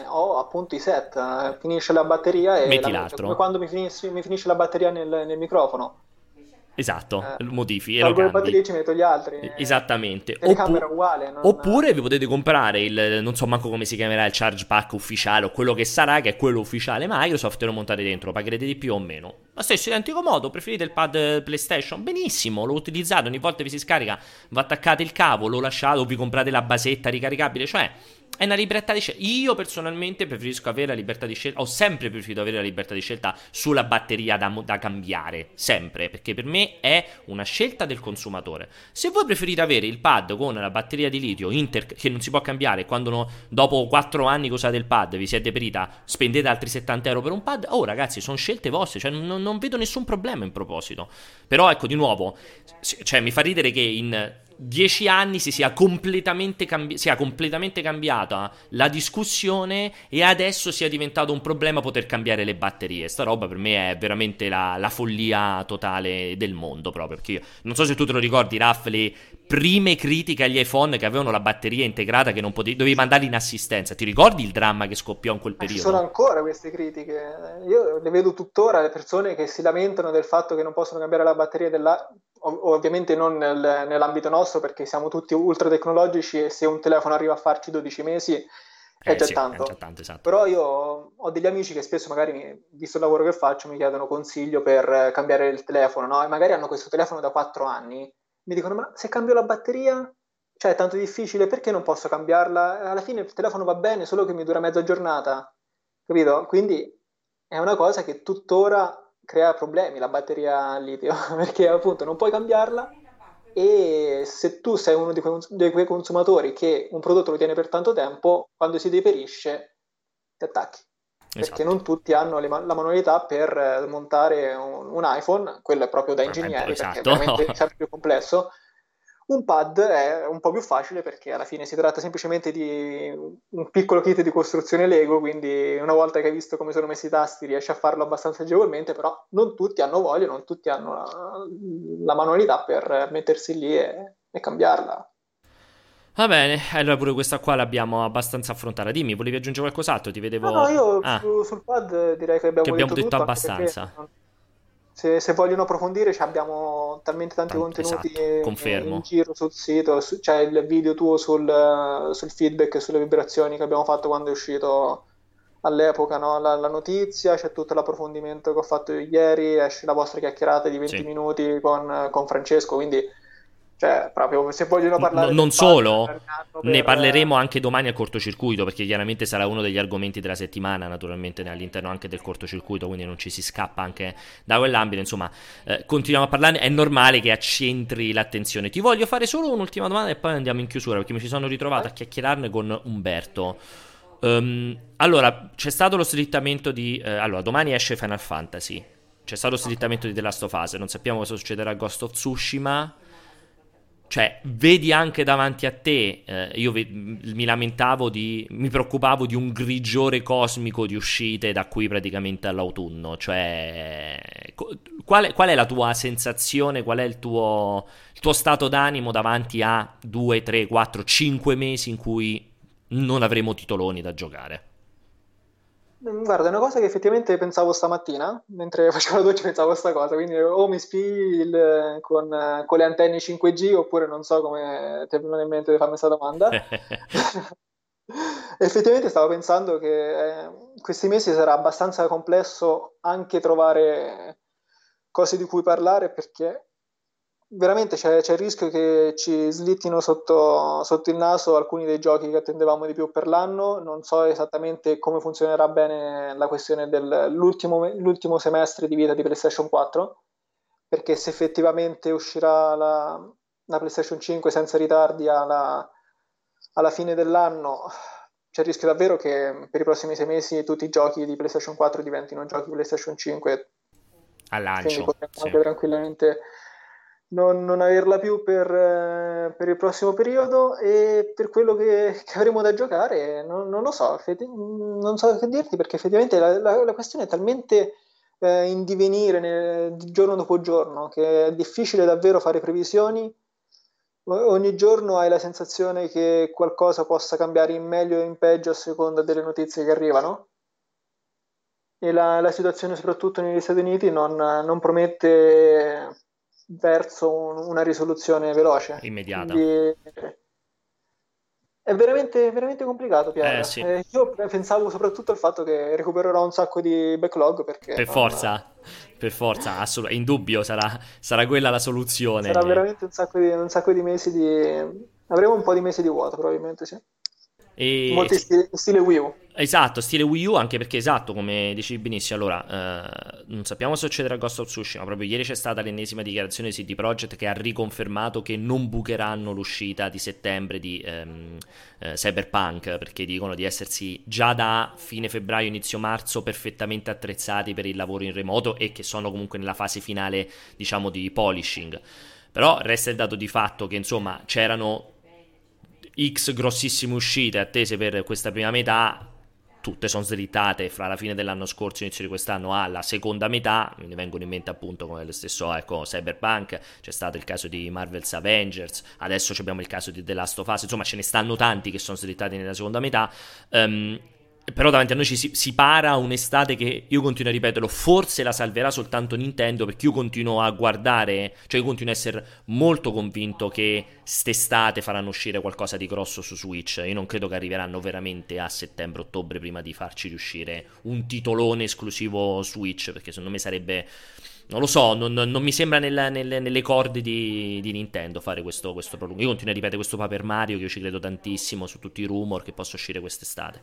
ho appunto i set, finisce la batteria e metti la, l'altro. Come quando mi finisce, mi finisce la batteria nel, nel microfono. Esatto, eh, modifichi. Tolgo le batterie ci metto gli altri. Esattamente. Telecamera Oppu- uguale. Non... Oppure vi potete comprare il, non so manco come si chiamerà, il charge pack ufficiale o quello che sarà, che è quello ufficiale Microsoft e lo montate dentro, pagherete di più o meno. Ma stesso identico modo, preferite il pad PlayStation? Benissimo, lo utilizzate, ogni volta vi si scarica, vi attaccate il cavo, lo lasciate o vi comprate la basetta ricaricabile, cioè è una libertà di scelta. Io personalmente preferisco avere la libertà di scelta. Ho sempre preferito avere la libertà di scelta sulla batteria da, da, cambiare. Sempre. Perché per me è una scelta del consumatore. Se voi preferite avere il pad con la batteria di litio inter, che non si può cambiare, quando no, dopo 4 anni che usate il pad vi siete perita, spendete altri 70 euro per un pad. Oh, ragazzi, sono scelte vostre. Cioè, non, non vedo nessun problema in proposito. Però, ecco, di nuovo, cioè, mi fa ridere che in dieci anni si sia completamente, cambi- sia completamente cambiata la discussione e adesso sia diventato un problema poter cambiare le batterie. Sta roba per me è veramente la, la follia totale del mondo proprio. Perché io, non so se tu te lo ricordi, Raff, le prime critiche agli iPhone che avevano la batteria integrata che non potevi, dovevi mandarli in assistenza. Ti ricordi il dramma che scoppiò in quel periodo? Ci sono ancora queste critiche. Io le vedo tuttora, le persone che si lamentano del fatto che non possono cambiare la batteria della ovviamente non nel, nell'ambito nostro perché siamo tutti ultra tecnologici e se un telefono arriva a farci 12 mesi è, eh, già, sì, tanto. è già tanto. Esatto. Però io ho degli amici che spesso magari, visto il lavoro che faccio, mi chiedono consiglio per cambiare il telefono, no? E magari hanno questo telefono da 4 anni, mi dicono ma se cambio la batteria, cioè è tanto difficile, perché non posso cambiarla? Alla fine il telefono va bene, solo che mi dura mezza giornata. capito? Quindi è una cosa che tuttora crea problemi la batteria litio, perché appunto non puoi cambiarla e se tu sei uno di quei consumatori che un prodotto lo tiene per tanto tempo, quando si deperisce ti attacchi. Esatto. Perché non tutti hanno le, la manualità per montare un, un, iPhone, quello è proprio da ingegneri, esatto. perché è veramente sempre più complesso un pad è un po' più facile perché alla fine si tratta semplicemente di un piccolo kit di costruzione Lego, quindi una volta che hai visto come sono messi i tasti riesci a farlo abbastanza agevolmente, però non tutti hanno voglia, non tutti hanno la, la manualità per mettersi lì e, e cambiarla. Va bene, allora pure questa qua l'abbiamo abbastanza affrontata. Dimmi, volevi aggiungere qualcos'altro? Ti vedevo... No, no io ah. su, sul pad direi che abbiamo, che abbiamo detto, detto abbastanza. Perché se, se, vogliono approfondire abbiamo talmente tanti Tanto, contenuti esatto, in giro sul sito, su, c'è il video tuo sul, sul, feedback e sulle vibrazioni che abbiamo fatto quando è uscito all'epoca no? la, la, notizia, c'è tutto l'approfondimento che ho fatto ieri, esce la vostra chiacchierata di 20 sì. minuti con, con Francesco, quindi cioè, proprio se vogliono parlare... No, non solo, per... ne parleremo anche domani al cortocircuito, perché chiaramente sarà uno degli argomenti della settimana, naturalmente all'interno anche del cortocircuito, quindi non ci si scappa anche da quell'ambito. Insomma, eh, continuiamo a parlare, è normale che accentri l'attenzione. Ti voglio fare solo un'ultima domanda e poi andiamo in chiusura, perché mi ci sono ritrovato a chiacchierarne con Umberto. Um, allora, c'è stato lo slittamento di... Eh, allora, domani esce Final Fantasy. C'è stato lo slittamento di The Last of Us. Non sappiamo cosa succederà a Ghost of Tsushima cioè, vedi anche davanti a te, eh, io ve- mi lamentavo di, mi preoccupavo di un grigiore cosmico di uscite da qui praticamente all'autunno, cioè, qual qual è la tua sensazione, qual è il tuo, il tuo stato d'animo davanti a 2, 3, 4, 5 mesi in cui non avremo titoloni da giocare? Mm, guarda, è una cosa che effettivamente pensavo stamattina, mentre facevo la doccia pensavo a questa cosa, quindi o mi spii con, con, le antenne 5G oppure non so come ti è venuto in mente di farmi questa domanda. effettivamente stavo pensando che eh, questi mesi sarà abbastanza complesso anche trovare cose di cui parlare perché veramente c'è, c'è, il rischio che ci slittino sotto, sotto, il naso alcuni dei giochi che attendevamo di più per l'anno. Non so esattamente come funzionerà bene la questione dell'ultimo semestre di vita di PlayStation 4, perché se effettivamente uscirà la, la PlayStation 5 senza ritardi alla, alla fine dell'anno, c'è il rischio davvero che per i prossimi sei mesi tutti i giochi di PlayStation 4 diventino giochi PlayStation 5 a lancio. Quindi potremmo sì. anche tranquillamente non, non averla più per, eh, per, il prossimo periodo e per quello che, che avremo da giocare non, non lo so, non so che dirti perché effettivamente la, la, la questione è talmente eh, in divenire nel, giorno dopo giorno che è difficile davvero fare previsioni. Ogni giorno hai la sensazione che qualcosa possa cambiare in meglio o in peggio a seconda delle notizie che arrivano e la, la situazione soprattutto negli Stati Uniti non, non promette verso un, una risoluzione veloce. Immediata. Quindi è veramente, veramente complicato, Piero. Eh, sì. eh, io pensavo soprattutto al fatto che recupererò un sacco di backlog perché... Per forza, per forza, assolutamente, indubbio sarà, sarà, quella la soluzione. Sarà veramente un sacco, di, un sacco di mesi di... Avremo un po' di mesi di vuoto probabilmente, sì. E... Molti stile, stile Wii U. Esatto, stile Wii U, anche perché esatto, come dicevi benissimo, allora, eh, non sappiamo se succederà a Ghost of Tsushima, proprio ieri c'è stata l'ennesima dichiarazione di CD Projekt che ha riconfermato che non bucheranno l'uscita di settembre di ehm, eh, Cyberpunk, perché dicono di essersi già da fine febbraio, inizio marzo perfettamente attrezzati per il lavoro in remoto e che sono comunque nella fase finale, diciamo, di polishing. Però resta il dato di fatto che insomma c'erano X grossissime uscite attese per questa prima metà, tutte sono slittate fra la fine dell'anno scorso e l'inizio di quest'anno alla seconda metà, mi vengono in mente appunto come lo stesso ecco, Cyberpunk, c'è stato il caso di Marvel's Avengers, adesso abbiamo il caso di The Last of Us, insomma ce ne stanno tanti che sono slittati nella seconda metà, um, però davanti a noi ci si, si, para un'estate che io continuo a ripeterlo, forse la salverà soltanto Nintendo perché io continuo a guardare, cioè io continuo a essere molto convinto che st'estate faranno uscire qualcosa di grosso su Switch. Io non credo che arriveranno veramente a settembre-ottobre prima di farci riuscire un titolone esclusivo Switch perché secondo me sarebbe... Non lo so, non, non mi sembra nella, nelle, nelle, corde di, di, Nintendo fare questo, questo prolungo. Io continuo a ripetere questo Paper Mario che io ci credo tantissimo su tutti i rumor che possa uscire quest'estate.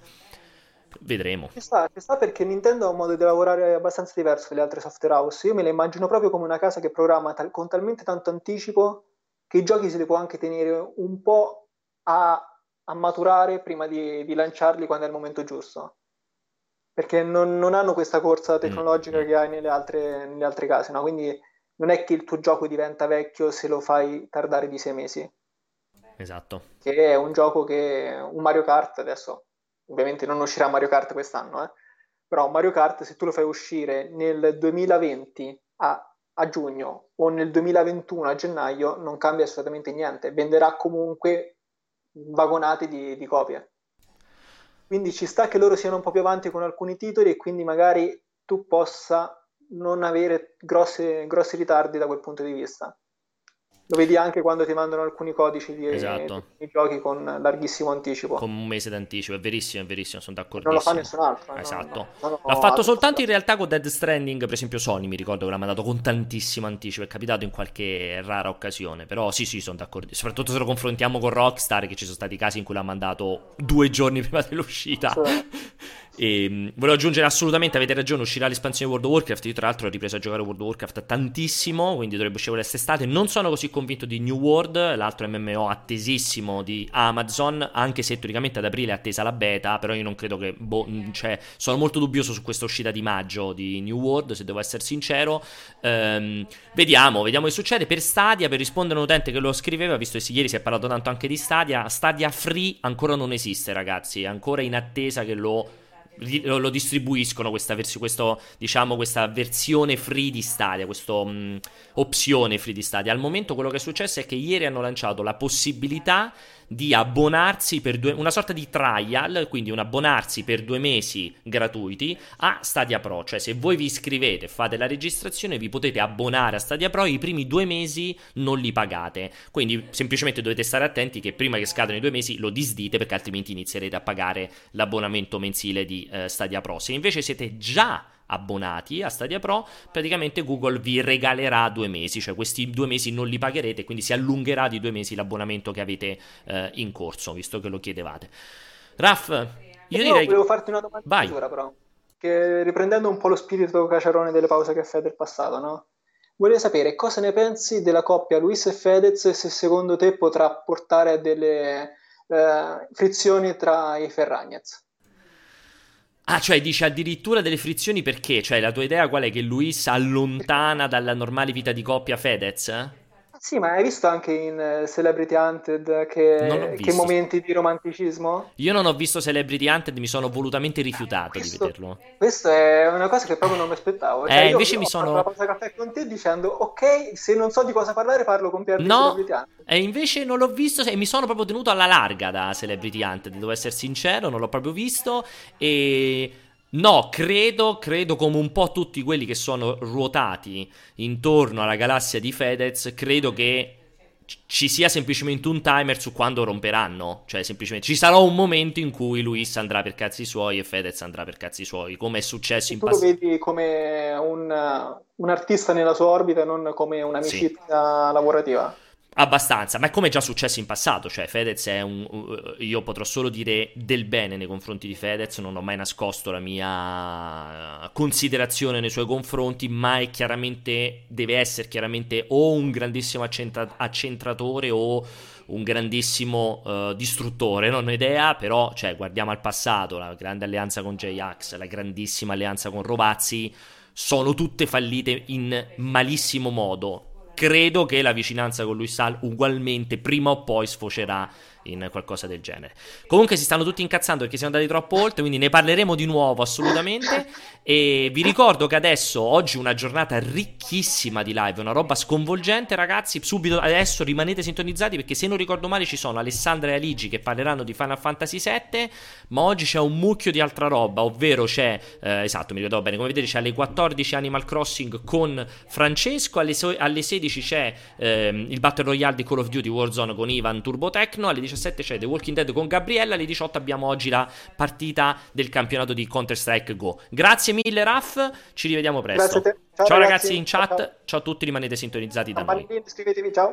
Vedremo. Ci sta, ci sta perché Nintendo ha un modo di lavorare abbastanza diverso dalle altre software house. Io me la immagino proprio come una casa che programma tal- con talmente tanto anticipo che i giochi se li può anche tenere un po' a, a maturare prima di, di, lanciarli quando è il momento giusto. Perché non, non hanno questa corsa mm, tecnologica mm. che hai nelle altre, nelle altre case, no? Quindi non è che il tuo gioco diventa vecchio se lo fai tardare di sei mesi. Esatto. Che è un gioco che un Mario Kart adesso ovviamente non uscirà Mario Kart quest'anno, eh? però Mario Kart se tu lo fai uscire nel 2020 a, a, giugno o nel 2021 a gennaio non cambia assolutamente niente, venderà comunque vagonati di, di copie. Quindi ci sta che loro siano un po' più avanti con alcuni titoli e quindi magari tu possa non avere grossi, grossi ritardi da quel punto di vista. Lo vedi anche quando ti mandano alcuni codici di, esatto. di giochi con larghissimo anticipo. Con un mese d'anticipo, è verissimo, è verissimo, sono d'accordo. Non lo fa nessun altro. Eh, esatto. No, no, L'ha fatto soltanto in realtà con Dead Stranding, per esempio Sony, mi ricordo che l'ha mandato con tantissimo anticipo, è capitato in qualche rara occasione, però sì sì, sono d'accordo. Soprattutto se lo confrontiamo con Rockstar, che ci sono stati casi in cui l'ha mandato due giorni prima dell'uscita. Sì. E, ehm, volevo aggiungere assolutamente, avete ragione, uscirà l'espansione World of Warcraft. Io, tra l'altro, ho ripreso a giocare World of Warcraft tantissimo, quindi dovrebbe uscire quest'estate. Non sono così convinto di New World, l'altro MMO attesissimo di Amazon, anche se teoricamente ad aprile è attesa la beta. Però io non credo che. Boh, cioè, sono molto dubbioso su questa uscita di maggio di New World, se devo essere sincero. Ehm, vediamo, vediamo che succede. Per Stadia, per rispondere a un utente che lo scriveva, visto che ieri si è parlato tanto anche di Stadia, Stadia Free ancora non esiste, ragazzi. È ancora in attesa che lo lo, distribuiscono questa, vers- questo, diciamo, questa versione free di Stadia, questa mm, opzione free di Stadia. Al momento quello che è successo è che ieri hanno lanciato la possibilità di abbonarsi per due, una sorta di trial, quindi un abbonarsi per due mesi gratuiti a Stadia Pro, cioè se voi vi iscrivete, fate la registrazione, vi potete abbonare a Stadia Pro, i primi due mesi non li pagate, quindi semplicemente dovete stare attenti che prima che scadano i due mesi lo disdite perché altrimenti inizierete a pagare l'abbonamento mensile di eh, Stadia Pro. Se invece siete già abbonati a Stadia Pro, praticamente Google vi regalerà due mesi, cioè questi due mesi non li pagherete, quindi si allungherà di due mesi l'abbonamento che avete eh, in corso, visto che lo chiedevate. Raff, io, io direi... volevo farti una domanda Vai. Sicura, però, che riprendendo un po' lo spirito caciarone delle pause caffè del passato, no? Volevo sapere cosa ne pensi della coppia Luis e Fedez e se secondo te potrà portare a delle eh, frizioni tra i Ferragnez. Ah, cioè dici addirittura delle frizioni perché? Cioè la tua idea qual è? Che Luis allontana dalla normale vita di coppia Fedez? Eh? Sì, ma hai visto anche in uh, Celebrity Hunted che, che, momenti di romanticismo? Io non ho visto Celebrity Hunted, mi sono volutamente rifiutato questo, di vederlo. Questa è una cosa che proprio non mi aspettavo. Cioè, eh, invece mi sono... la pausa caffè con te dicendo, ok, se non so di cosa parlare parlo con Pier no, Celebrity Hunted. E invece non l'ho visto e mi sono proprio tenuto alla larga da Celebrity Hunted, devo essere sincero, non l'ho proprio visto e... No, credo, credo come un po' tutti quelli che sono ruotati intorno alla galassia di Fedez, credo che ci sia semplicemente un timer su quando romperanno. Cioè, semplicemente ci sarà un momento in cui Luis andrà per cazzi suoi e Fedez andrà per cazzi suoi, come è successo in passato. Tu lo vedi come un, un, artista nella sua orbita e non come un'amicizia sì. lavorativa. Abbastanza, ma è come già successo in passato, cioè Fedez è un... io potrò solo dire del bene nei confronti di Fedez, non ho mai nascosto la mia considerazione nei suoi confronti, ma è chiaramente, deve essere chiaramente o un grandissimo accentra- accentratore o un grandissimo uh, distruttore, non ho idea, però cioè, guardiamo al passato, la grande alleanza con J-Ax, la grandissima alleanza con Rovazzi, sono tutte fallite in malissimo modo credo che la vicinanza con lui Sal ugualmente prima o poi sfocerà in qualcosa del genere. Comunque si stanno tutti incazzando perché siamo andati troppo oltre, quindi ne parleremo di nuovo assolutamente. E vi ricordo che adesso, oggi, una giornata ricchissima di live, una roba sconvolgente, ragazzi. Subito adesso rimanete sintonizzati perché se non ricordo male ci sono Alessandra e Aligi che parleranno di Final Fantasy VII, ma oggi c'è un mucchio di altra roba, ovvero c'è, eh, esatto, mi ricordo bene, come vedete c'è alle 14 Animal Crossing con Francesco, alle, so- alle 16 c'è eh, il Battle Royale di Call of Duty Warzone con Ivan Turbo Tecno, alle 17 c'è The Walking Dead con Gabriella, alle 18 abbiamo oggi la partita del campionato di Counter Strike Go. Grazie mille Raff, ci rivediamo presto. Ciao, ciao ragazzi, ragazzi in chat, ciao. ciao a tutti, rimanete sintonizzati da noi. Iscrivetevi, ciao.